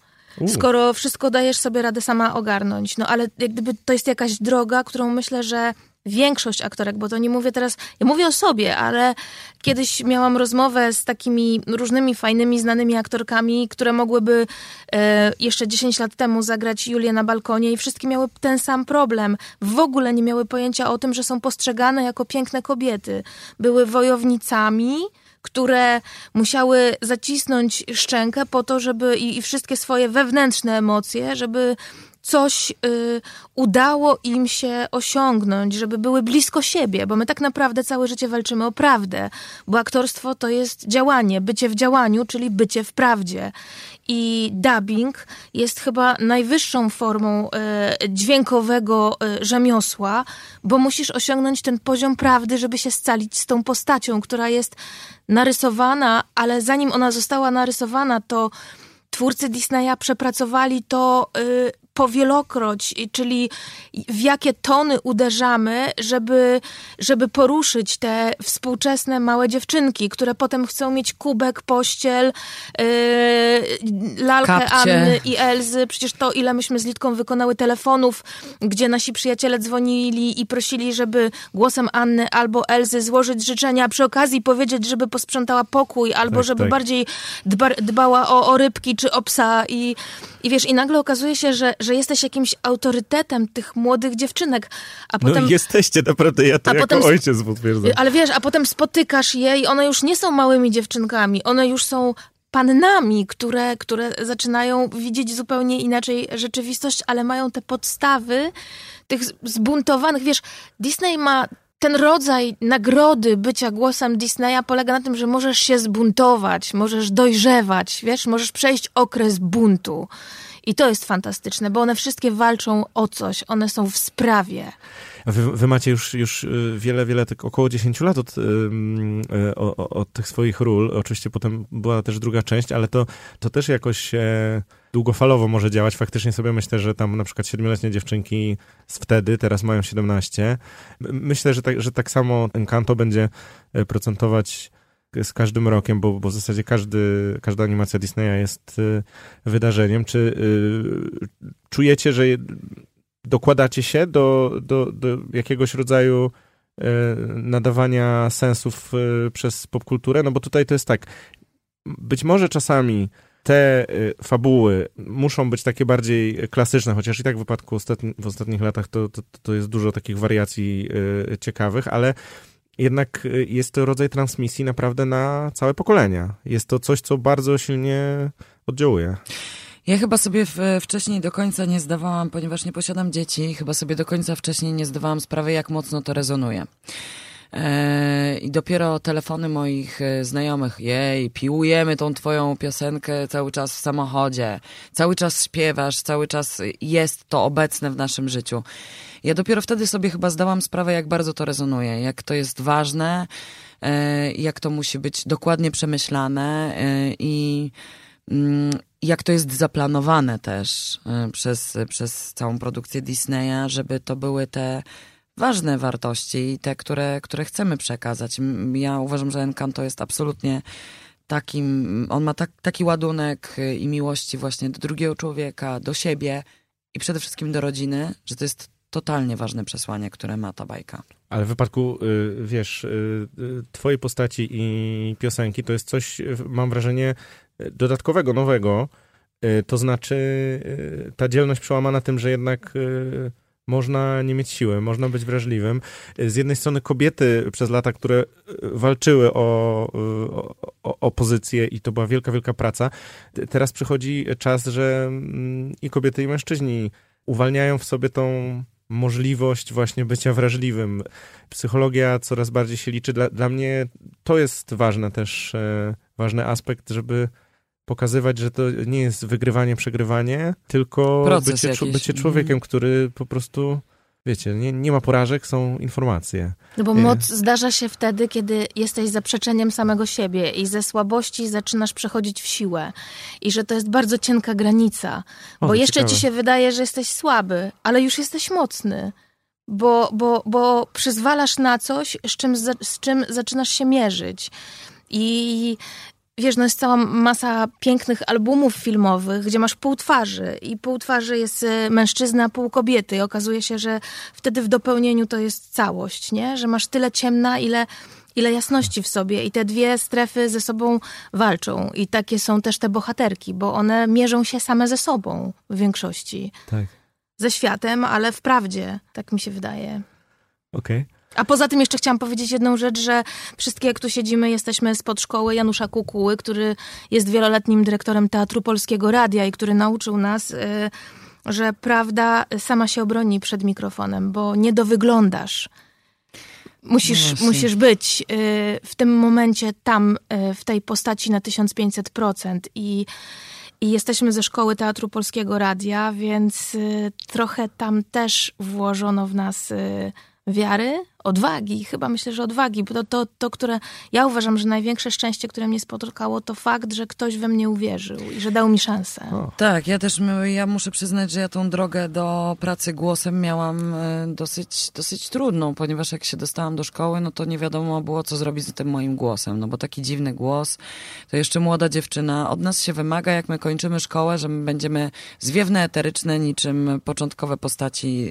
Skoro wszystko dajesz sobie radę sama ogarnąć. No ale jak gdyby to jest jakaś droga, którą myślę, że większość aktorek, bo to nie mówię teraz, ja mówię o sobie, ale kiedyś miałam rozmowę z takimi różnymi fajnymi, znanymi aktorkami, które mogłyby e, jeszcze 10 lat temu zagrać Julię na balkonie i wszystkie miały ten sam problem. W ogóle nie miały pojęcia o tym, że są postrzegane jako piękne kobiety. Były wojownicami, które musiały zacisnąć szczękę po to, żeby i, i wszystkie swoje wewnętrzne emocje, żeby coś y, udało im się osiągnąć, żeby były blisko siebie, bo my tak naprawdę całe życie walczymy o prawdę, bo aktorstwo to jest działanie, bycie w działaniu, czyli bycie w prawdzie. I dubbing jest chyba najwyższą formą y, dźwiękowego y, rzemiosła, bo musisz osiągnąć ten poziom prawdy, żeby się scalić z tą postacią, która jest narysowana, ale zanim ona została narysowana, to twórcy Disneya przepracowali to y, powielokroć, czyli w jakie tony uderzamy, żeby, żeby poruszyć te współczesne małe dziewczynki, które potem chcą mieć kubek, pościel, yy, lalkę Kapcie. Anny i Elzy. Przecież to, ile myśmy z Litką wykonały telefonów, gdzie nasi przyjaciele dzwonili i prosili, żeby głosem Anny albo Elzy złożyć życzenia, a przy okazji powiedzieć, żeby posprzątała pokój, albo tak, żeby tak. bardziej dba, dbała o, o rybki czy o psa. I, I wiesz, i nagle okazuje się, że, że jesteś jakimś autorytetem tych młodych dziewczynek. A no potem, jesteście, naprawdę, ja to a jako potem- ojciec potwierdzam. ale wiesz, a potem spotykasz je i one już nie są małymi dziewczynkami, one już są pannami, które, które zaczynają widzieć zupełnie inaczej rzeczywistość, ale mają te podstawy tych zbuntowanych. Wiesz, Disney ma ten rodzaj nagrody bycia głosem Disneya polega na tym, że możesz się zbuntować, możesz dojrzewać, wiesz, możesz przejść okres buntu. I to jest fantastyczne, bo one wszystkie walczą o coś, one są w sprawie. Wy, wy macie już, już y, wiele, wiele, tak około 10 lat od, y, o- o- od tych swoich ról. Oczywiście potem była też druga część, ale to, to też jakoś długofalowo może działać. Faktycznie sobie myślę, że tam na przykład siedmioletnie dziewczynki z wtedy, teraz mają 17. M- Myślę, że tak, że tak samo Encanto będzie e, procentować z każdym rokiem, bo, bo w zasadzie każdy, każda animacja Disneya jest y, wydarzeniem. Czy y, czujecie, że dokładacie się do, do, do jakiegoś rodzaju e, nadawania sensów przez popkulturę? No bo tutaj to jest tak, być może czasami te fabuły muszą być takie bardziej klasyczne, chociaż i tak w wypadku ostatni, w ostatnich latach to, to, to jest dużo takich wariacji ciekawych, ale jednak e, jest to rodzaj transmisji naprawdę na całe pokolenia. Jest to coś, co bardzo silnie oddziałuje. Ja chyba sobie wcześniej do końca nie zdawałam, ponieważ nie posiadam dzieci, chyba sobie do końca wcześniej nie zdawałam sprawy, jak mocno to rezonuje. E, I dopiero telefony moich e, znajomych, jej, piłujemy tą twoją piosenkę cały czas w samochodzie, cały czas śpiewasz, cały czas jest to obecne w naszym życiu. Ja dopiero wtedy sobie chyba zdałam sprawę, jak bardzo to rezonuje, jak to jest ważne, e, jak to musi być dokładnie przemyślane e, i mm, jak to jest zaplanowane też e, przez, przez całą produkcję Disneya, żeby to były te ważne wartości i te, które, które chcemy przekazać. Ja uważam, że Encanto jest absolutnie takim, on ma tak, taki ładunek i miłości właśnie do drugiego człowieka, do siebie i przede wszystkim do rodziny, że to jest totalnie ważne przesłanie, które ma ta bajka. Ale w wypadku, y, wiesz, y, y, twojej postaci i piosenki to jest coś, mam wrażenie, dodatkowego, nowego. To znaczy ta dzielność przełamana tym, że jednak można nie mieć siły, można być wrażliwym. Z jednej strony kobiety przez lata, które walczyły o, o, o, pozycję i to była wielka, wielka praca. Teraz przychodzi czas, że mm, i kobiety, i mężczyźni uwalniają w sobie tą możliwość właśnie bycia wrażliwym. Psychologia coraz bardziej się liczy. Dla, dla mnie to jest ważne też, e, ważny aspekt, żeby pokazywać, że to nie jest wygrywanie, przegrywanie, tylko Proces bycie, bycie człowiekiem, który po prostu, wiecie, nie, nie ma porażek, są informacje. No bo Nie. moc zdarza się wtedy, kiedy jesteś zaprzeczeniem samego siebie i ze słabości zaczynasz przechodzić w siłę. I że to jest bardzo cienka granica. O, bo jeszcze ciekawe. ci się wydaje, że jesteś słaby, ale już jesteś mocny. Bo, bo, bo przyzwalasz na coś, z czym, z czym zaczynasz się mierzyć. I wiesz, no jest cała masa pięknych albumów filmowych, gdzie masz pół twarzy i pół twarzy jest e, mężczyzna, pół kobiety i okazuje się, że wtedy w dopełnieniu to jest całość, nie? Że masz tyle ciemna, ile, ile jasności w sobie i te dwie strefy ze sobą walczą i takie są też te bohaterki, bo one mierzą się same ze sobą w większości. Tak. Ze światem, ale w prawdzie, tak mi się wydaje. Okej. A poza tym jeszcze chciałam powiedzieć jedną rzecz, że wszystkie jak tu siedzimy jesteśmy spod szkoły Janusza Kukuły, który jest wieloletnim dyrektorem Teatru Polskiego Radia i który nauczył nas, y, że prawda sama się obroni przed mikrofonem, bo nie dowyglądasz. Musisz, No właśnie. musisz być y, w tym momencie tam, y, w tej postaci na 1500% i i jesteśmy ze szkoły Teatru Polskiego Radia, więc y, trochę tam też włożono w nas wiary, odwagi, chyba myślę, że odwagi, bo to, to, to, które ja uważam, że największe szczęście, które mnie spotkało, to fakt, że ktoś we mnie uwierzył i że dał mi szansę. O. Tak, ja też, ja muszę przyznać, że ja tą drogę do pracy głosem miałam e, dosyć, dosyć trudną, ponieważ jak się dostałam do szkoły, no to nie wiadomo było, co zrobić z tym moim głosem, no bo taki dziwny głos, to jeszcze młoda dziewczyna, od nas się wymaga, jak my kończymy szkołę, że my będziemy zwiewne, eteryczne, niczym początkowe postaci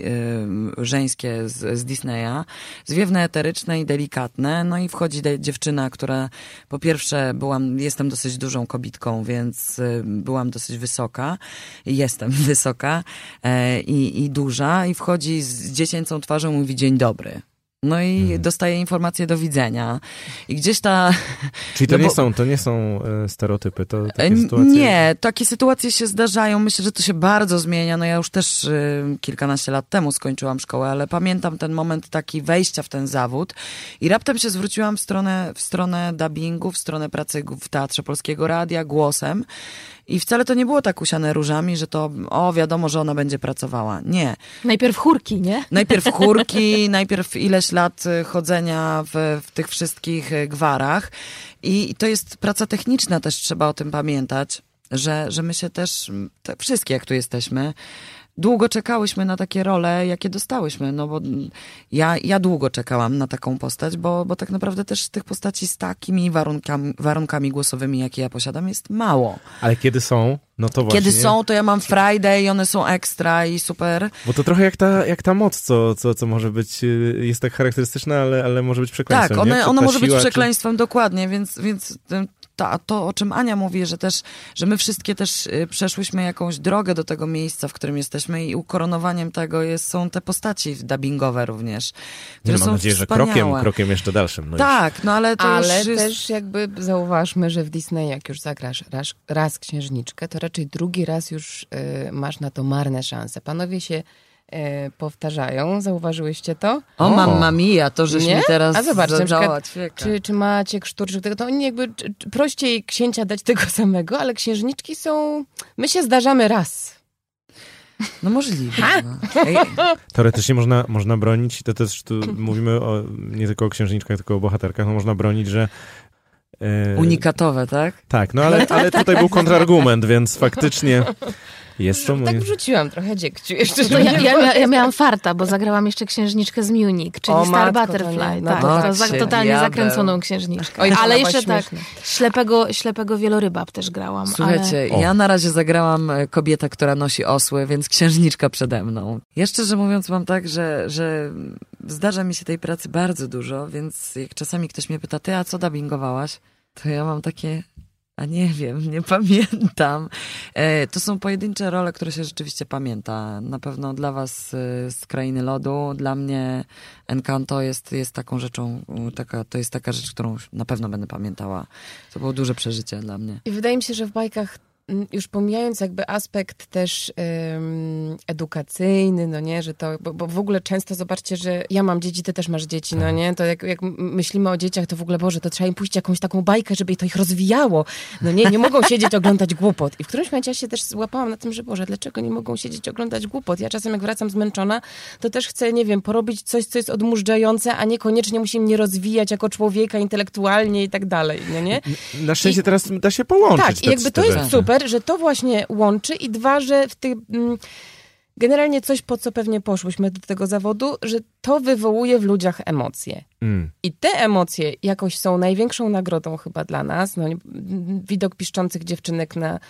e, żeńskie z, z Disneya, zwiewne, eteryczne i delikatne. No i wchodzi dziewczyna, która po pierwsze byłam, jestem dosyć dużą kobitką, więc y, byłam dosyć wysoka. Jestem wysoka e, i, duża i wchodzi z dziecięcą twarzą mówi dzień dobry. No i hmm. dostaje informację do widzenia. I gdzieś ta... Czyli to, no nie, bo... są, to nie są e, stereotypy, to takie sytuacje... Nie, takie sytuacje się zdarzają. Myślę, że to się bardzo zmienia. No ja już też y, kilkanaście lat temu skończyłam szkołę, ale pamiętam ten moment taki wejścia w ten zawód i raptem się zwróciłam w stronę, w stronę dubbingu, w stronę pracy w Teatrze Polskiego Radia, głosem. I wcale to nie było tak usiane różami, że to, o, wiadomo, że ona będzie pracowała. Nie. Najpierw chórki, nie? Najpierw chórki, najpierw ileś lat y, chodzenia w, w tych wszystkich y, gwarach. I to jest praca techniczna też, trzeba o tym pamiętać, że, że my się też, te wszystkie jak tu jesteśmy, długo czekałyśmy na takie role, jakie dostałyśmy, no bo ja, ja długo czekałam na taką postać, bo, bo tak naprawdę też tych postaci z takimi warunkami, warunkami głosowymi, jakie ja posiadam, jest mało. Ale kiedy są, no to właśnie... Kiedy są, to ja mam Friday i one są ekstra i super. Bo to trochę jak ta, jak ta moc, co, co, co może być, y, jest tak charakterystyczna, ale, ale może być przekleństwem, Tak, one, ona może być przekleństwem, czy... dokładnie, więc, więc to, to, o czym Ania mówi, że też, że my wszystkie też y, przeszłyśmy jakąś drogę do tego miejsca, w którym jesteśmy i ukoronowaniem tego jest, są te postaci dubbingowe również, które no, są mam nadzieję, wspaniałe. że krokiem, krokiem jeszcze dalszym. No tak, już. no ale to Ale już jest... też jakby zauważmy, że w Disney jak już zagrasz raz, raz księżniczkę, to raczej drugi raz już y, masz na to marne szanse. Panowie się e, powtarzają. Zauważyłyście to? O, o. mamma mia, to żeś nie? mi teraz A zobacz, na przykład, czy, czy Maciek Szturczyk, to oni jakby prościej księcia dać tego samego, ale księżniczki są... My się zdarzamy raz. No możliwe. No. Teoretycznie można, można bronić, to też tu mówimy o, nie tylko o księżniczkach, tylko o bohaterkach, no można bronić, że e, Unikatowe, tak? Tak, no ale, ale tutaj był kontrargument, więc faktycznie jest to mój... Tak wrzuciłam trochę dziegciu jeszcze. No ja, ja, ja, miałam farta, bo zagrałam jeszcze księżniczkę z Munich, czyli o, Star matko, Butterfly. No, tak, to, to, to totalnie zakręconą księżniczkę. Oj, ale jeszcze tak, ślepego, ślepego wieloryba też grałam. Słuchajcie, ale... ja na razie zagrałam e, kobieta, która nosi osły, więc księżniczka przede mną. Ja szczerze mówiąc mam tak, że, że zdarza mi się tej pracy bardzo dużo, więc jak czasami ktoś mnie pyta, ty a co dubbingowałaś? To ja mam takie, a nie wiem, nie pamiętam. E, to są pojedyncze role, które się rzeczywiście pamięta. Na pewno dla was e, z Krainy Lodu, dla mnie Encanto jest, jest taką rzeczą, taka, to jest taka rzecz, którą na pewno będę pamiętała. To było duże przeżycie dla mnie. I wydaje mi się, że w bajkach już pomijając jakby aspekt też um, edukacyjny, no nie, że to, bo, bo, w ogóle często zobaczcie, że ja mam dzieci, ty też masz dzieci, no tak. nie, to jak, jak myślimy o dzieciach, to w ogóle, Boże, to trzeba im puścić jakąś taką bajkę, żeby to ich rozwijało, no nie, nie mogą siedzieć oglądać głupot. I w którymś momencie ja się też złapałam na tym, że Boże, dlaczego nie mogą siedzieć oglądać głupot? Ja czasem jak wracam zmęczona, to też chcę, nie wiem, porobić coś, co jest odmurzające, a niekoniecznie musi mnie rozwijać jako człowieka intelektualnie i tak dalej, no nie? Na szczęście I, teraz da się połączyć. Tak, i jakby to jest super, że to właśnie łączy i dwa, że w tych... Generalnie coś, po co pewnie poszłyśmy do tego zawodu, że to wywołuje w ludziach emocje. Mm. I te emocje jakoś są największą nagrodą chyba dla nas. No, widok piszczących dziewczynek na,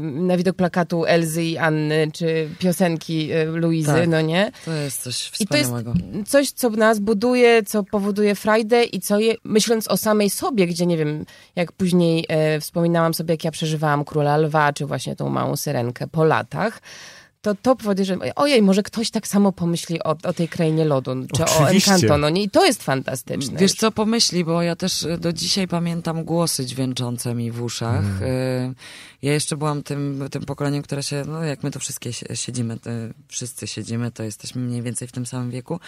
na widok plakatu Elzy i Anny, czy piosenki e, Luizy, tak. no nie? To jest coś wspaniałego. I to jest coś, co nas buduje, co powoduje frajdę i co je, myśląc o samej sobie, gdzie nie wiem, jak później e, wspominałam sobie, jak ja przeżywałam Króla Lwa, czy właśnie tą małą syrenkę po latach, to to powoduje, że ojej, może ktoś tak samo pomyśli o, o tej krainie lodu, czy Oczywiście. o Encanto, no nie? I to jest fantastyczne. Wiesz co pomyśli, bo ja też do dzisiaj pamiętam głosy dźwięczące mi w uszach. Mm. Ja jeszcze byłam tym, tym pokoleniem, które się, no jak my to wszystkie siedzimy, wszyscy siedzimy, to jesteśmy mniej więcej w tym samym wieku.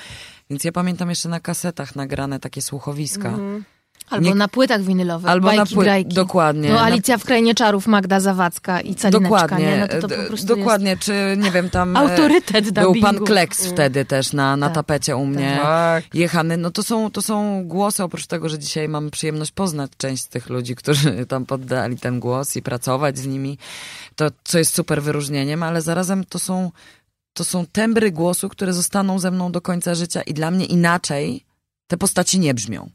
Więc ja pamiętam jeszcze na kasetach nagrane takie słuchowiska. Mm Albo nie... na płytach winylowych, Albo bajki, na pły... grajki. Dokładnie. No Alicja w Krainie Czarów, Magda Zawadzka i Calineczka, Dokładnie. Nie? No to, to po Dokładnie, jest... czy nie wiem, tam... E, Autorytet Był pan Kleks mm. wtedy też na, na tak. tapecie u mnie. Tak. Jechany. No to są, to są głosy, oprócz tego, że dzisiaj mam przyjemność poznać część z tych ludzi, którzy tam poddali ten głos i pracować z nimi, to co jest super wyróżnieniem, ale zarazem to są, to są tembry głosu, które zostaną ze mną do końca życia i dla mnie inaczej te postaci nie brzmią.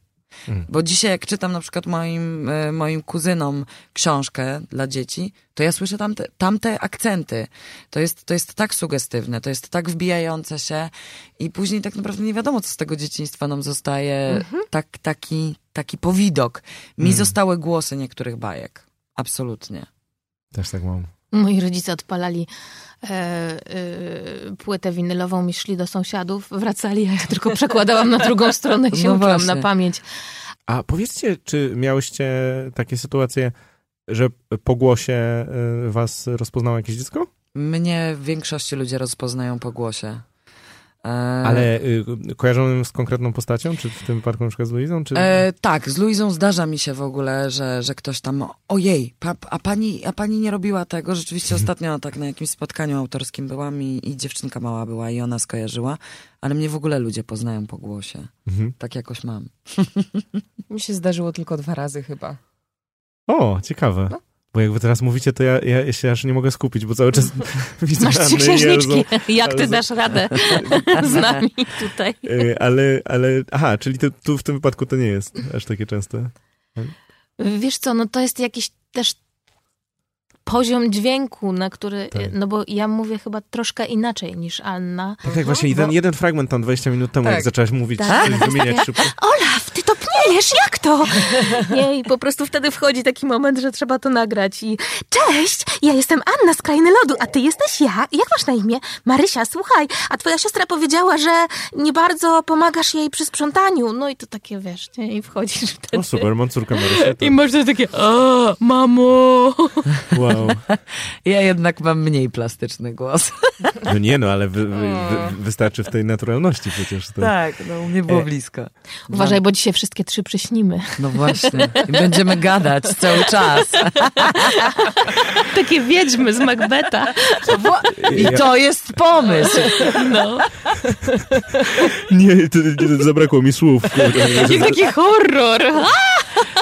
Mm. Bo dzisiaj jak czytam na przykład moim, e, moim kuzynom książkę dla dzieci, to ja słyszę tamte, tamte akcenty. To jest, to jest tak sugestywne, to jest tak wbijające się i później tak naprawdę nie wiadomo, co z tego dzieciństwa nam zostaje. Mhm. Tak, taki, taki powidok. Mi mm. zostały głosy niektórych bajek. Absolutnie. Też tak mam. Moi rodzice odpalali płytę winylową, mi szli do sąsiadów, wracali, a ja tylko przekładałam na drugą stronę i się no uczyłam na pamięć. A powiedzcie, czy miałyście takie sytuacje, że po głosie e, was rozpoznało jakieś dziecko? Mnie w większości ludzie rozpoznają po głosie. E, Ale y, kojarzonym z konkretną postacią, czy w tym wypadku na przykład z Luizą? Czy... E, tak, z Luizą zdarza mi się w ogóle, że, że ktoś tam, ojej, pa, a, pani, a pani nie robiła tego? Rzeczywiście mhm. ostatnio tak na jakimś spotkaniu autorskim byłam i, i dziewczynka mała była i ona skojarzyła, ale mnie w ogóle ludzie poznają po głosie. Mhm. Tak jakoś mam. mi się zdarzyło tylko dwa razy chyba. O, ciekawe. No. Bo jak wy teraz mówicie, to ja, ja się aż nie mogę skupić, bo cały czas widzę Masz trzy księżniczki. Jak ty dasz radę z nami tutaj? E, ale, ale, aha, czyli to, tu w tym wypadku to nie jest aż takie częste. Wiesz co, no to jest jakiś też poziom dźwięku, na który, tak. no bo ja mówię chyba troszkę inaczej niż Anna. Tak, tak, właśnie bo... jeden fragment tam 20 minut temu, tak. jak zaczęłaś mówić, tak? wymieniać szybko. Olaf, ty to pniejesz, jak to? Nie, i po prostu wtedy wchodzi taki moment, że trzeba to nagrać i cześć, ja jestem Anna z Krainy Lodu, a ty jesteś ja. Jak masz na imię? Marysia, słuchaj, a twoja siostra powiedziała, że nie bardzo pomagasz jej przy sprzątaniu. No i to takie, wiesz, nie? i wchodzisz wtedy. O super, mam córkę Marysię. To... I masz takie, o, mamo. Wow. Ja jednak mam mniej plastyczny głos. No nie no, ale wy, wy, wy, wystarczy w tej naturalności przecież. To... Tak, no u mnie było e, blisko. Uważaj, bo dzisiaj wszystkie trzy przyśnimy. No właśnie. I będziemy gadać cały czas. Takie wiedźmy z Macbeta. I to jest pomysł. No. Nie, to, to zabrakło mi słów. Jak taki horror.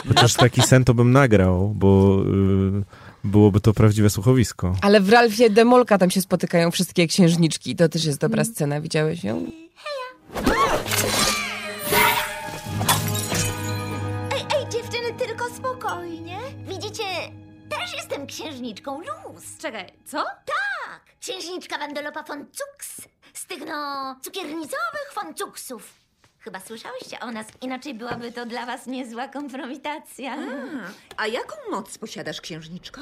Chociaż taki sen to bym nagrał, bo... Yy byłoby to prawdziwe słuchowisko. Ale w Ralfie Demolka tam się spotykają wszystkie księżniczki. To też jest dobra scena. Widziałeś ją? Ej, księżniczką Luz. Czekaj, co? Tak, księżniczka Wandelopa von. Z tych, no, cukiernicowych von Cuxów. Chyba słyszałyście o nas, inaczej byłaby to dla was niezła kompromitacja. A, a jaką moc posiadasz, księżniczko?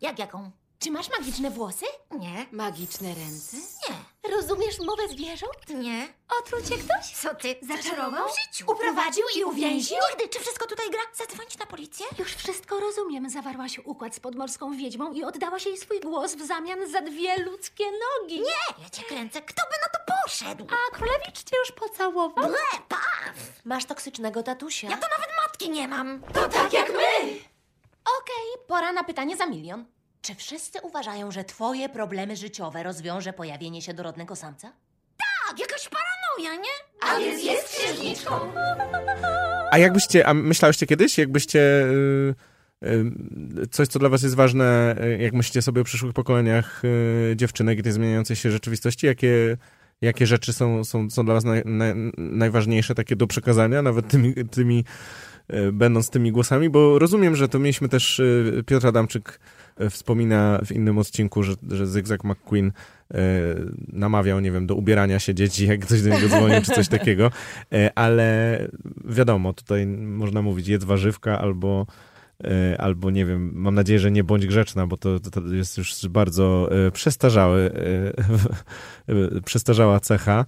Jak jaką? Czy masz magiczne włosy? Nie. Magiczne ręce? Nie. Rozumiesz mowę zwierząt? Nie. Otruł cię ktoś? Co ty? Zaczarował? W życiu. Uprowadził i uwięził? Nigdy. Czy wszystko tutaj gra? Zadzwonić na policję? Już wszystko rozumiem. Zawarłaś układ z podmorską wiedźmą i oddałaś jej swój głos w zamian za dwie ludzkie nogi. Nie! Ja cię kręcę. Kto by na to poszedł? A królewicz cię już pocałował? Ble, paw! Masz toksycznego tatusia. Ja to nawet matki nie mam. To tak jak my! Okej, okay, pora na pytanie za milion. Czy wszyscy uważają, że twoje problemy życiowe rozwiąże pojawienie się dorodnego samca? Tak, jakaś paranoja, nie? A więc jest księżniczką. A jakbyście, a myślałyście kiedyś, jakbyście y, y, coś, co dla was jest ważne, y, jak myślicie sobie o przyszłych pokoleniach dziewczynek i tej zmieniającej się rzeczywistości, jakie, jakie rzeczy są, są, są dla was naj, naj, najważniejsze takie do przekazania, nawet tymi, tymi będąc tymi głosami, bo rozumiem, że to mieliśmy też Piotr Adamczyk wspomina w innym odcinku, że, że Zygzak McQueen e, namawiał, nie wiem, do ubierania się dzieci, jak ktoś do niego dzwonił, czy coś takiego, e, ale wiadomo, tutaj można mówić jedz warzywka albo e, albo nie wiem, mam nadzieję, że nie bądź grzeczna, bo to, to jest już bardzo przestarzały, przestarzała cecha,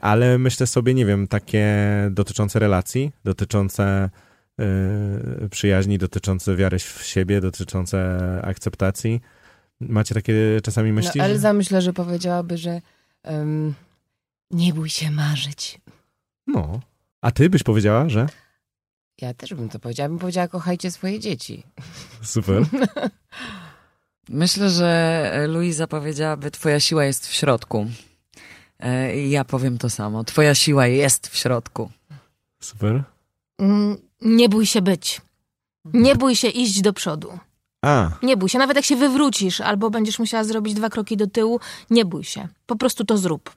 ale myślę sobie, nie wiem, takie dotyczące relacji, dotyczące przyjaźni, dotyczące wiary w siebie, dotyczące akceptacji. Macie takie czasami no, myśli? No, Elza że... myślę, że powiedziałaby, że um, nie bój się marzyć. No. A ty byś powiedziała, że? Ja też bym to powiedziała. Bym powiedziała, kochajcie swoje dzieci. Super. Myślę, że Luiza powiedziałaby, twoja siła jest w środku. E, I ja powiem to samo. Twoja siła jest w środku. Super. Nie bój się być. Nie bój się iść do przodu. A. Nie bój się. Nawet jak się wywrócisz albo będziesz musiała zrobić dwa kroki do tyłu, nie bój się. Po prostu to zrób.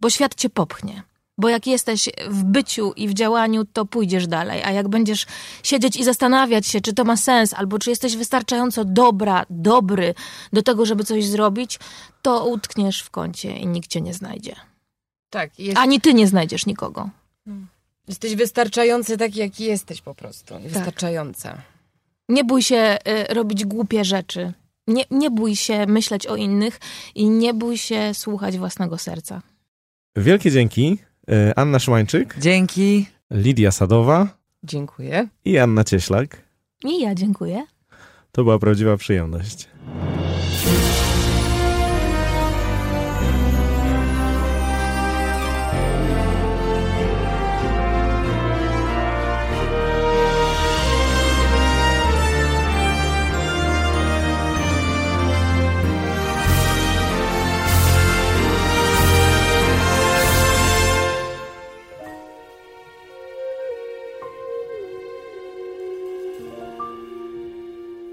Bo świat cię popchnie. Bo jak jesteś w byciu i w działaniu, to pójdziesz dalej. A jak będziesz siedzieć i zastanawiać się, czy to ma sens, albo czy jesteś wystarczająco dobra, dobry do tego, żeby coś zrobić, to utkniesz w kącie i nikt cię nie znajdzie. Tak. Jest... Ani ty nie znajdziesz nikogo. Jesteś wystarczający taki, jaki jesteś po prostu. Wystarczająca. Nie bój się y, robić głupie rzeczy. Nie, nie bój się myśleć o innych i nie bój się słuchać własnego serca. Wielkie dzięki. E, Anna Szymańczyk, Dzięki. Lidia Sadowa Dziękuję. i Anna Cieślak. I ja dziękuję. To była prawdziwa przyjemność.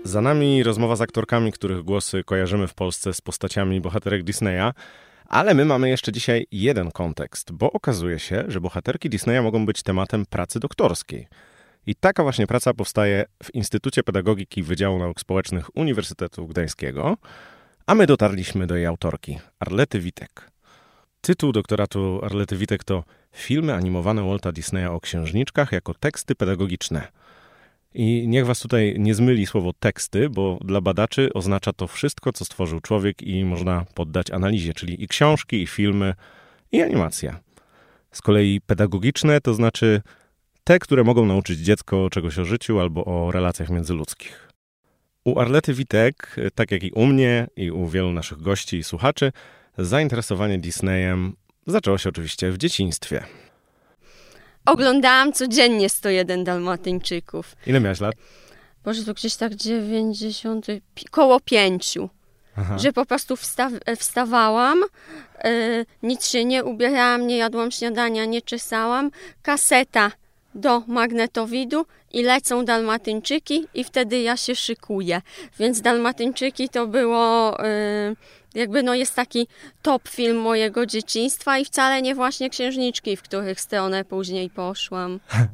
Za nami rozmowa z aktorkami, których głosy kojarzymy w Polsce z postaciami bohaterek Disneya, ale my mamy jeszcze dzisiaj jeden kontekst, bo okazuje się, że bohaterki Disneya mogą być tematem pracy doktorskiej. I taka właśnie praca powstaje w Instytucie Pedagogiki Wydziału Nauk Społecznych Uniwersytetu Gdańskiego, a my dotarliśmy do jej autorki, Arlety Witek. Tytuł doktoratu Arlety Witek to Filmy animowane Walta Disneya o księżniczkach jako teksty pedagogiczne – i niech was tutaj nie zmyli słowo teksty, bo dla badaczy oznacza to wszystko, co stworzył człowiek i można poddać analizie, czyli i książki, i filmy, i animacja. Z kolei pedagogiczne to znaczy te, które mogą nauczyć dziecko czegoś o życiu albo o relacjach międzyludzkich. U Arlety Witek, tak jak i u mnie i u wielu naszych gości i słuchaczy, zainteresowanie Disneyem zaczęło się oczywiście w dzieciństwie. Oglądałam codziennie 101 Dalmatyńczyków. Ile miałeś lat? Może to gdzieś tak 90, pi- koło pięciu. Aha. Że po prostu wsta wstawałam, y, nic się nie ubierałam, nie jadłam śniadania, nie czesałam. Kaseta do magnetowidu i lecą Dalmatyńczyki i wtedy ja się szykuję. Więc Dalmatyńczyki to było... Y, jakby no jest taki top film mojego dzieciństwa i wcale nie właśnie księżniczki, w których stronę później poszłam.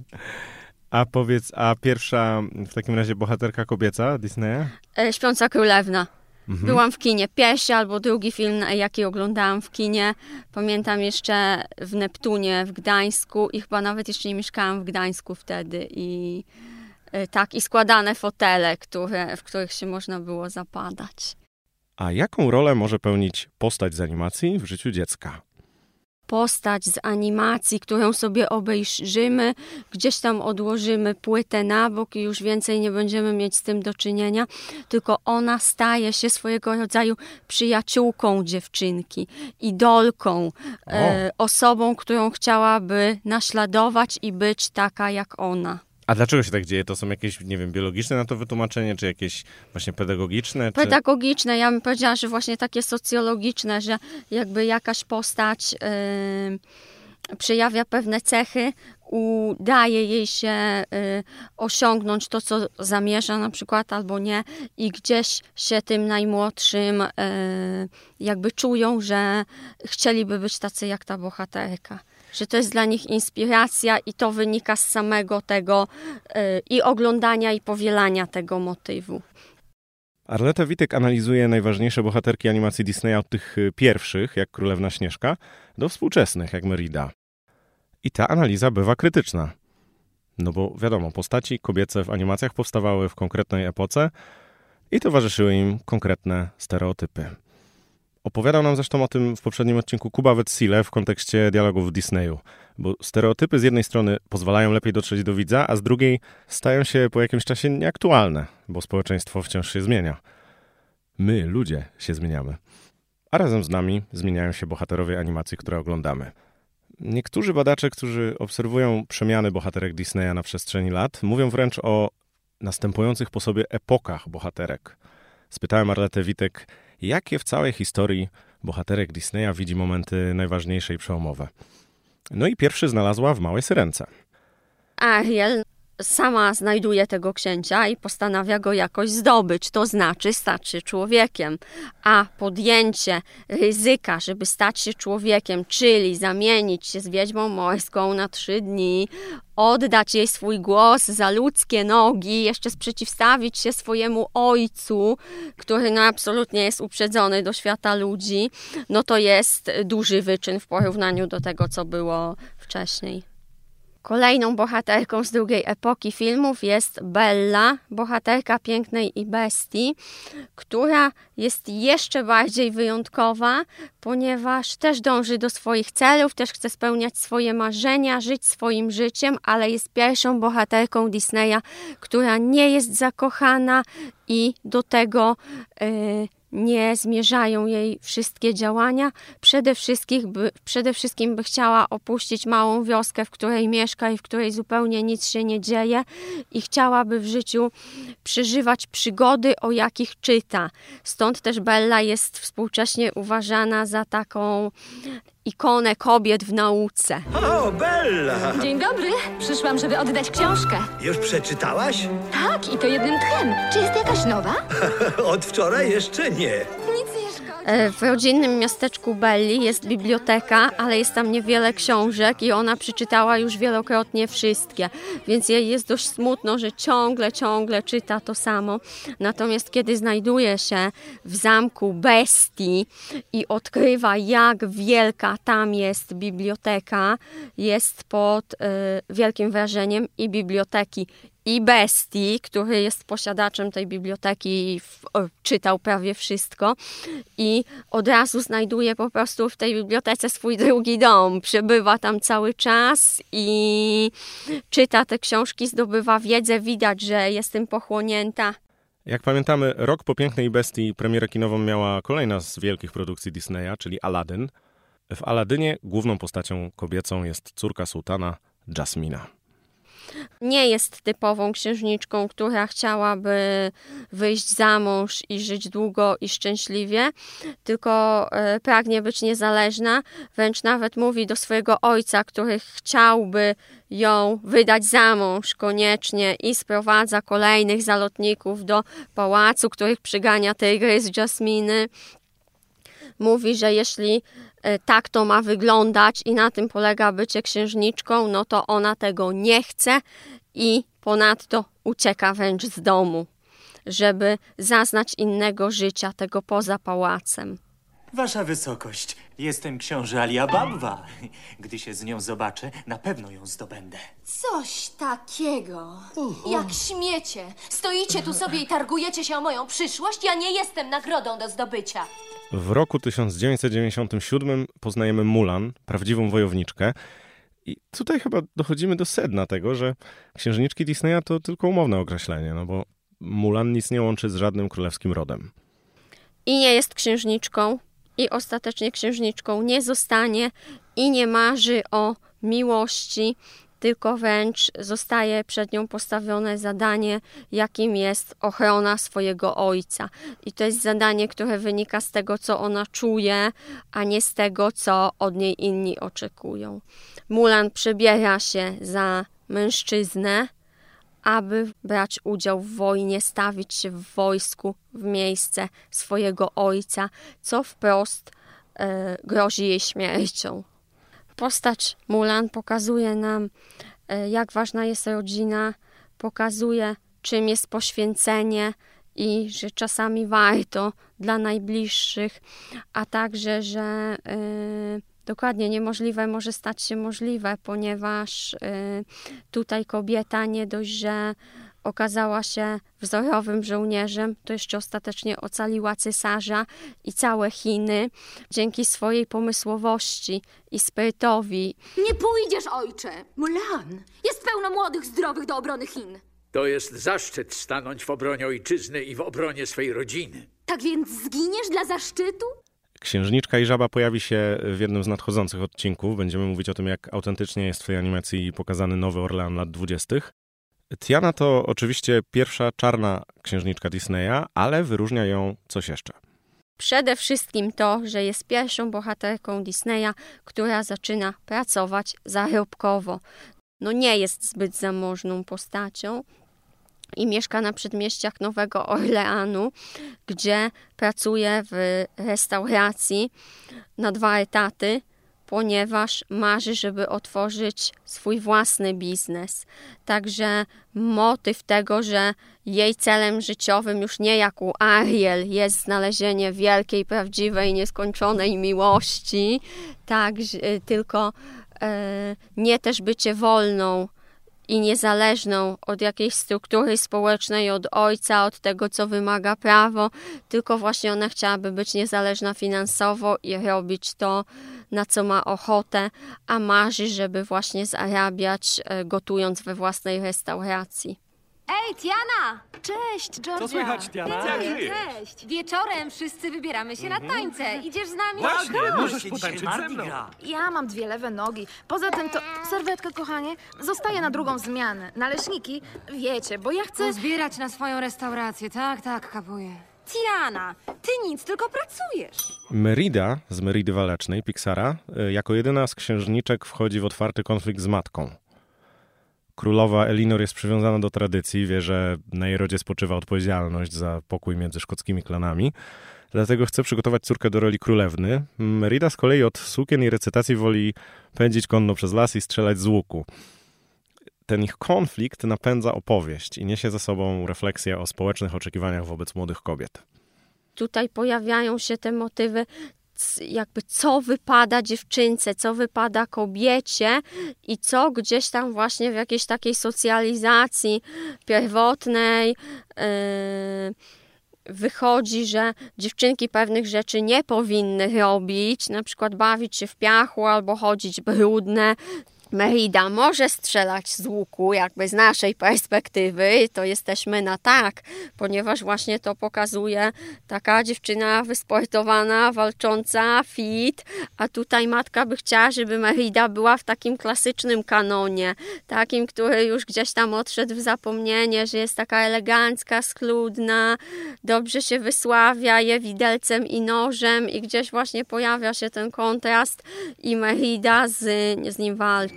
A powiedz, a pierwsza w takim razie bohaterka kobieca Disneya? E, Śpiąca Królewna. Mhm. Byłam w kinie. Pierwszy albo drugi film, jaki oglądałam w kinie. Pamiętam jeszcze w Neptunie w Gdańsku i chyba nawet jeszcze nie mieszkałam w Gdańsku wtedy. I e, tak, i składane fotele, które, w których się można było zapadać. A jaką rolę może pełnić postać z animacji w życiu dziecka? postać z animacji, którą sobie obejrzymy, gdzieś tam odłożymy płytę na bok i już więcej nie będziemy mieć z tym do czynienia, tylko ona staje się swojego rodzaju przyjaciółką dziewczynki, idolką, e, osobą, którą chciałaby naśladować i być taka jak ona. A dlaczego się tak dzieje? To są jakieś, nie wiem, biologiczne na to wytłumaczenie, czy jakieś właśnie pedagogiczne? Czy... Pedagogiczne, ja bym powiedziała, że właśnie takie socjologiczne, że jakby jakaś postać yy, przejawia pewne cechy, udaje jej się y, osiągnąć to, co zamierza na przykład, albo nie i gdzieś się tym najmłodszym y, jakby czują, że chcieliby być tacy jak ta bohaterka że to jest dla nich inspiracja i to wynika z samego tego y, i oglądania i powielania tego motywu. Arleta Witek analizuje najważniejsze bohaterki animacji Disneya od tych y, pierwszych, jak Królewna Śnieżka, do współczesnych, jak Merida. I ta analiza bywa krytyczna. No bo wiadomo, postaci kobiece w animacjach powstawały w konkretnej epoce i towarzyszyły im konkretne stereotypy. Opowiadał nam zresztą o tym w poprzednim odcinku Kuba Wetsile w kontekście dialogów w Disneyu, bo stereotypy z jednej strony pozwalają lepiej dotrzeć do widza, a z drugiej stają się po jakimś czasie nieaktualne, bo społeczeństwo wciąż się zmienia. My, ludzie, się zmieniamy. A razem z nami zmieniają się bohaterowie animacji, które oglądamy. Niektórzy badacze, którzy obserwują przemiany bohaterek Disneya na przestrzeni lat, mówią wręcz o następujących po sobie epokach bohaterek. Spytałem Arletę Witek, jakie w całej historii bohaterek Disneya widzi momenty najważniejsze i przełomowe. No i pierwszy znalazła w Małej Syrence. Ariel sama znajduje tego księcia i postanawia go jakoś zdobyć, to znaczy stać się człowiekiem. A podjęcie ryzyka, żeby stać się człowiekiem, czyli zamienić się z wiedźmą morską na trzy dni, oddać jej swój głos za ludzkie nogi, jeszcze sprzeciwstawić się swojemu ojcu, który no absolutnie jest uprzedzony do świata ludzi, no to jest duży wyczyn w porównaniu do tego, co było wcześniej. Kolejną bohaterką z drugiej epoki filmów jest Bella, bohaterka pięknej i bestii, która jest jeszcze bardziej wyjątkowa, ponieważ też dąży do swoich celów, też chce spełniać swoje marzenia, żyć swoim życiem, ale jest pierwszą bohaterką Disneya, która nie jest zakochana i do tego yy, nie zmierzają jej wszystkie działania. Przede wszystkim, by, przede wszystkim by chciała opuścić małą wioskę, w której mieszka i w której zupełnie nic się nie dzieje i chciałaby w życiu przeżywać przygody, o jakich czyta. Stąd też Bella jest współcześnie uważana za taką ikonę kobiet w nauce. O, Bella! Dzień dobry. Przyszłam, żeby oddać książkę. Już przeczytałaś? Tak, i to jednym tchem. Czy jest jakaś nowa? Od wczoraj jeszcze nie. E, w rodzinnym miasteczku Belli jest biblioteka, ale jest tam niewiele książek i ona przeczytała już wielokrotnie wszystkie, więc jej jest dość smutno, że ciągle, ciągle czyta to samo. Natomiast kiedy znajduje się w zamku Bestii i odkrywa, jak wielka tam jest biblioteka, jest pod y, wielkim wrażeniem i biblioteki, i Bestii, który jest posiadaczem tej biblioteki i czytał prawie wszystko i od razu znajduje po prostu w tej bibliotece swój drugi dom. Przebywa tam cały czas i czyta te książki, zdobywa wiedzę, widać, że jest tym pochłonięta. Jak pamiętamy, rok po Pięknej Bestii premierę kinową miała kolejna z wielkich produkcji Disneya, czyli Aladdin. W Aladynie główną postacią kobiecą jest córka sułtana Jasmina nie jest typową księżniczką, która chciałaby wyjść za mąż i żyć długo i szczęśliwie, tylko e, pragnie być niezależna, wręcz nawet mówi do swojego ojca, który chciałby ją wydać za mąż koniecznie i sprowadza kolejnych zalotników do pałacu, których przygania tygrys Jasminy. Mówi, że jeśli E, tak to ma wyglądać i na tym polega bycie księżniczką, no to ona tego nie chce i ponadto ucieka wręcz z domu, żeby zaznać innego życia, tego poza pałacem. Wasza wysokość, jestem książę Aliababwa. Gdy się z nią zobaczę, na pewno ją zdobędę. Coś takiego. Jak śmiecie. Stoicie tu sobie i targujecie się o moją przyszłość? Ja nie jestem nagrodą do zdobycia. W roku 1997 poznajemy Mulan, prawdziwą wojowniczkę. I tutaj chyba dochodzimy do sedna tego, że księżniczki Disneya to tylko umowne określenie, no bo Mulan nic nie łączy z żadnym królewskim rodem. I nie jest księżniczką, i ostatecznie księżniczką nie zostanie, i nie marzy o miłości, tylko wręcz zostaje przed nią postawione zadanie, jakim jest ochrona swojego ojca. I to jest zadanie, które wynika z tego, co ona czuje, a nie z tego, co od niej inni oczekują. Mulan przebiera się za mężczyznę, aby brać udział w wojnie, stawić się w wojsku w miejsce swojego ojca, co wprost e, grozi jej śmiercią. Postać Mulan pokazuje nam, e, jak ważna jest rodzina, pokazuje, czym jest poświęcenie i że czasami warto dla najbliższych, a także, że yy, dokładnie niemożliwe może stać się możliwe, ponieważ yy, tutaj kobieta nie dość, że okazała się wzorowym żołnierzem, to jeszcze ostatecznie ocaliła cesarza i całe Chiny dzięki swojej pomysłowości i sprytowi. Nie pójdziesz, ojcze! Mulan! Jest pełno młodych, zdrowych do obrony Chin. To jest zaszczyt stanąć w obronie ojczyzny i w obronie swej rodziny. Tak więc zginiesz dla zaszczytu? Księżniczka i żaba pojawi się w jednym z nadchodzących odcinków. Będziemy mówić o tym, jak autentycznie jest w tej animacji pokazany Nowy Orlean lat dwudziestych. Tiana to oczywiście pierwsza czarna księżniczka Disneya, ale wyróżnia ją coś jeszcze. Przede wszystkim to, że jest pierwszą bohaterką Disneya, która zaczyna pracować zarobkowo. no nie jest zbyt zamożną postacią i mieszka na przedmieściach Nowego Orleanu, gdzie pracuje w restauracji na dwa etaty, ponieważ marzy, żeby otworzyć swój własny biznes. Także motyw tego, że jej celem życiowym już nie jak u Ariel jest znalezienie wielkiej, prawdziwej, nieskończonej miłości, tak, tylko e, nie też bycie wolną i niezależną od jakiejś struktury społecznej, od ojca, od tego, co wymaga prawo, tylko właśnie ona chciałaby być niezależna finansowo i robić to, na co ma ochotę, a marzy, żeby właśnie zarabiać e, gotując we własnej restauracji. Ej, Tiana! Cześć, Georgia! Co słychać, Tiana? Cześć, Jak żyjesz? cześć! Wieczorem wszyscy wybieramy się na tańce. Idziesz z nami? Właśnie, Chodź. możesz potańczyć ze mną. Ja mam dwie lewe nogi. Poza tym to, serwetka, kochanie, zostaje na drugą zmianę. Naleśniki, wiecie, bo ja chcę... Zbierać na swoją restaurację, tak, tak, kapuję. Tiana, ty nic, tylko pracujesz. Merida z Meridy Walecznej Pixara y, jako jedyna z księżniczek wchodzi w otwarty konflikt z matką. Królowa Elinor jest przywiązana do tradycji, wie, że na jej rodzie spoczywa odpowiedzialność za pokój między szkockimi klanami, dlatego chce przygotować córkę do roli królewny. Merida z kolei od sukien i recytacji woli pędzić konno przez las i strzelać z łuku. Ten ich konflikt napędza opowieść i niesie za sobą refleksję o społecznych oczekiwaniach wobec młodych kobiet. Tutaj pojawiają się te motywy jakby co wypada dziewczynce, co wypada kobiecie i co gdzieś tam właśnie w jakiejś takiej socjalizacji pierwotnej yy, wychodzi, że dziewczynki pewnych rzeczy nie powinny robić, na przykład bawić się w piachu albo chodzić brudne, Merida może strzelać z łuku, jakby z naszej perspektywy, to jesteśmy na tak, ponieważ właśnie to pokazuje taka dziewczyna wysportowana, walcząca, fit, a tutaj matka by chciała, żeby Merida była w takim klasycznym kanonie, takim, który już gdzieś tam odszedł w zapomnienie, że jest taka elegancka, schludna, dobrze się wysławia, je widelcem i nożem i gdzieś właśnie pojawia się ten kontrast i Merida z, z nim walczy.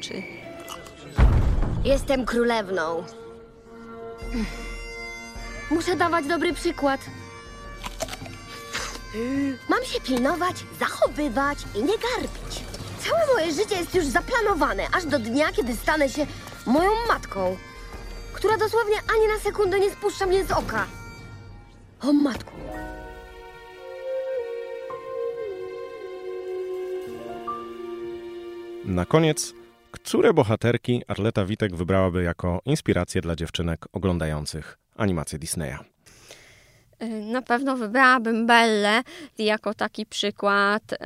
Jestem królewną. Muszę dawać dobry przykład. Mam się pilnować, zachowywać i nie garbić. Całe moje życie jest już zaplanowane, aż do dnia, kiedy stanę się moją matką, która dosłownie ani na sekundę nie spuszcza mnie z oka. O matku. Na koniec które bohaterki Arleta Witek wybrałaby jako inspirację dla dziewczynek oglądających animację Disneya? Y, na pewno wybrałabym Bellę jako taki przykład y,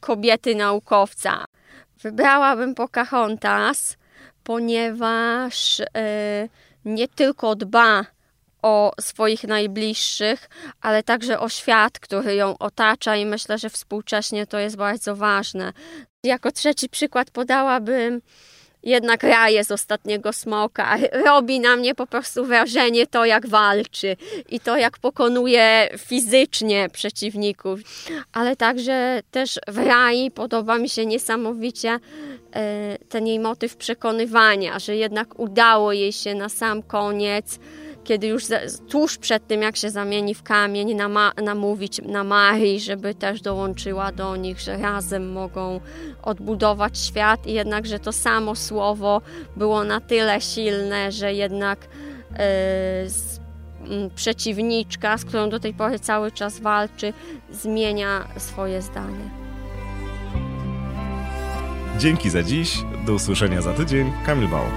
kobiety naukowca. Wybrałabym Pocahontas, ponieważ y, nie tylko dba o swoich najbliższych, ale także o świat, który ją otacza i myślę, że współcześnie to jest bardzo ważne. Jako trzeci przykład podałabym jednak Raję z ostatniego smoka. Robi na mnie po prostu wrażenie to, jak walczy i to, jak pokonuje fizycznie przeciwników. Ale także też w Rai podoba mi się niesamowicie e, ten jej motyw przekonywania, że jednak udało jej się na sam koniec kiedy już tuż przed tym, jak się zamieni w kamień, namówić na Marii, żeby też dołączyła do nich, że razem mogą odbudować świat i jednak, że to samo słowo było na tyle silne, że jednak yy, z, m, przeciwniczka, z którą do tej pory cały czas walczy, zmienia swoje zdanie. Dzięki za dziś. Do usłyszenia za tydzień. Kamil Bałk.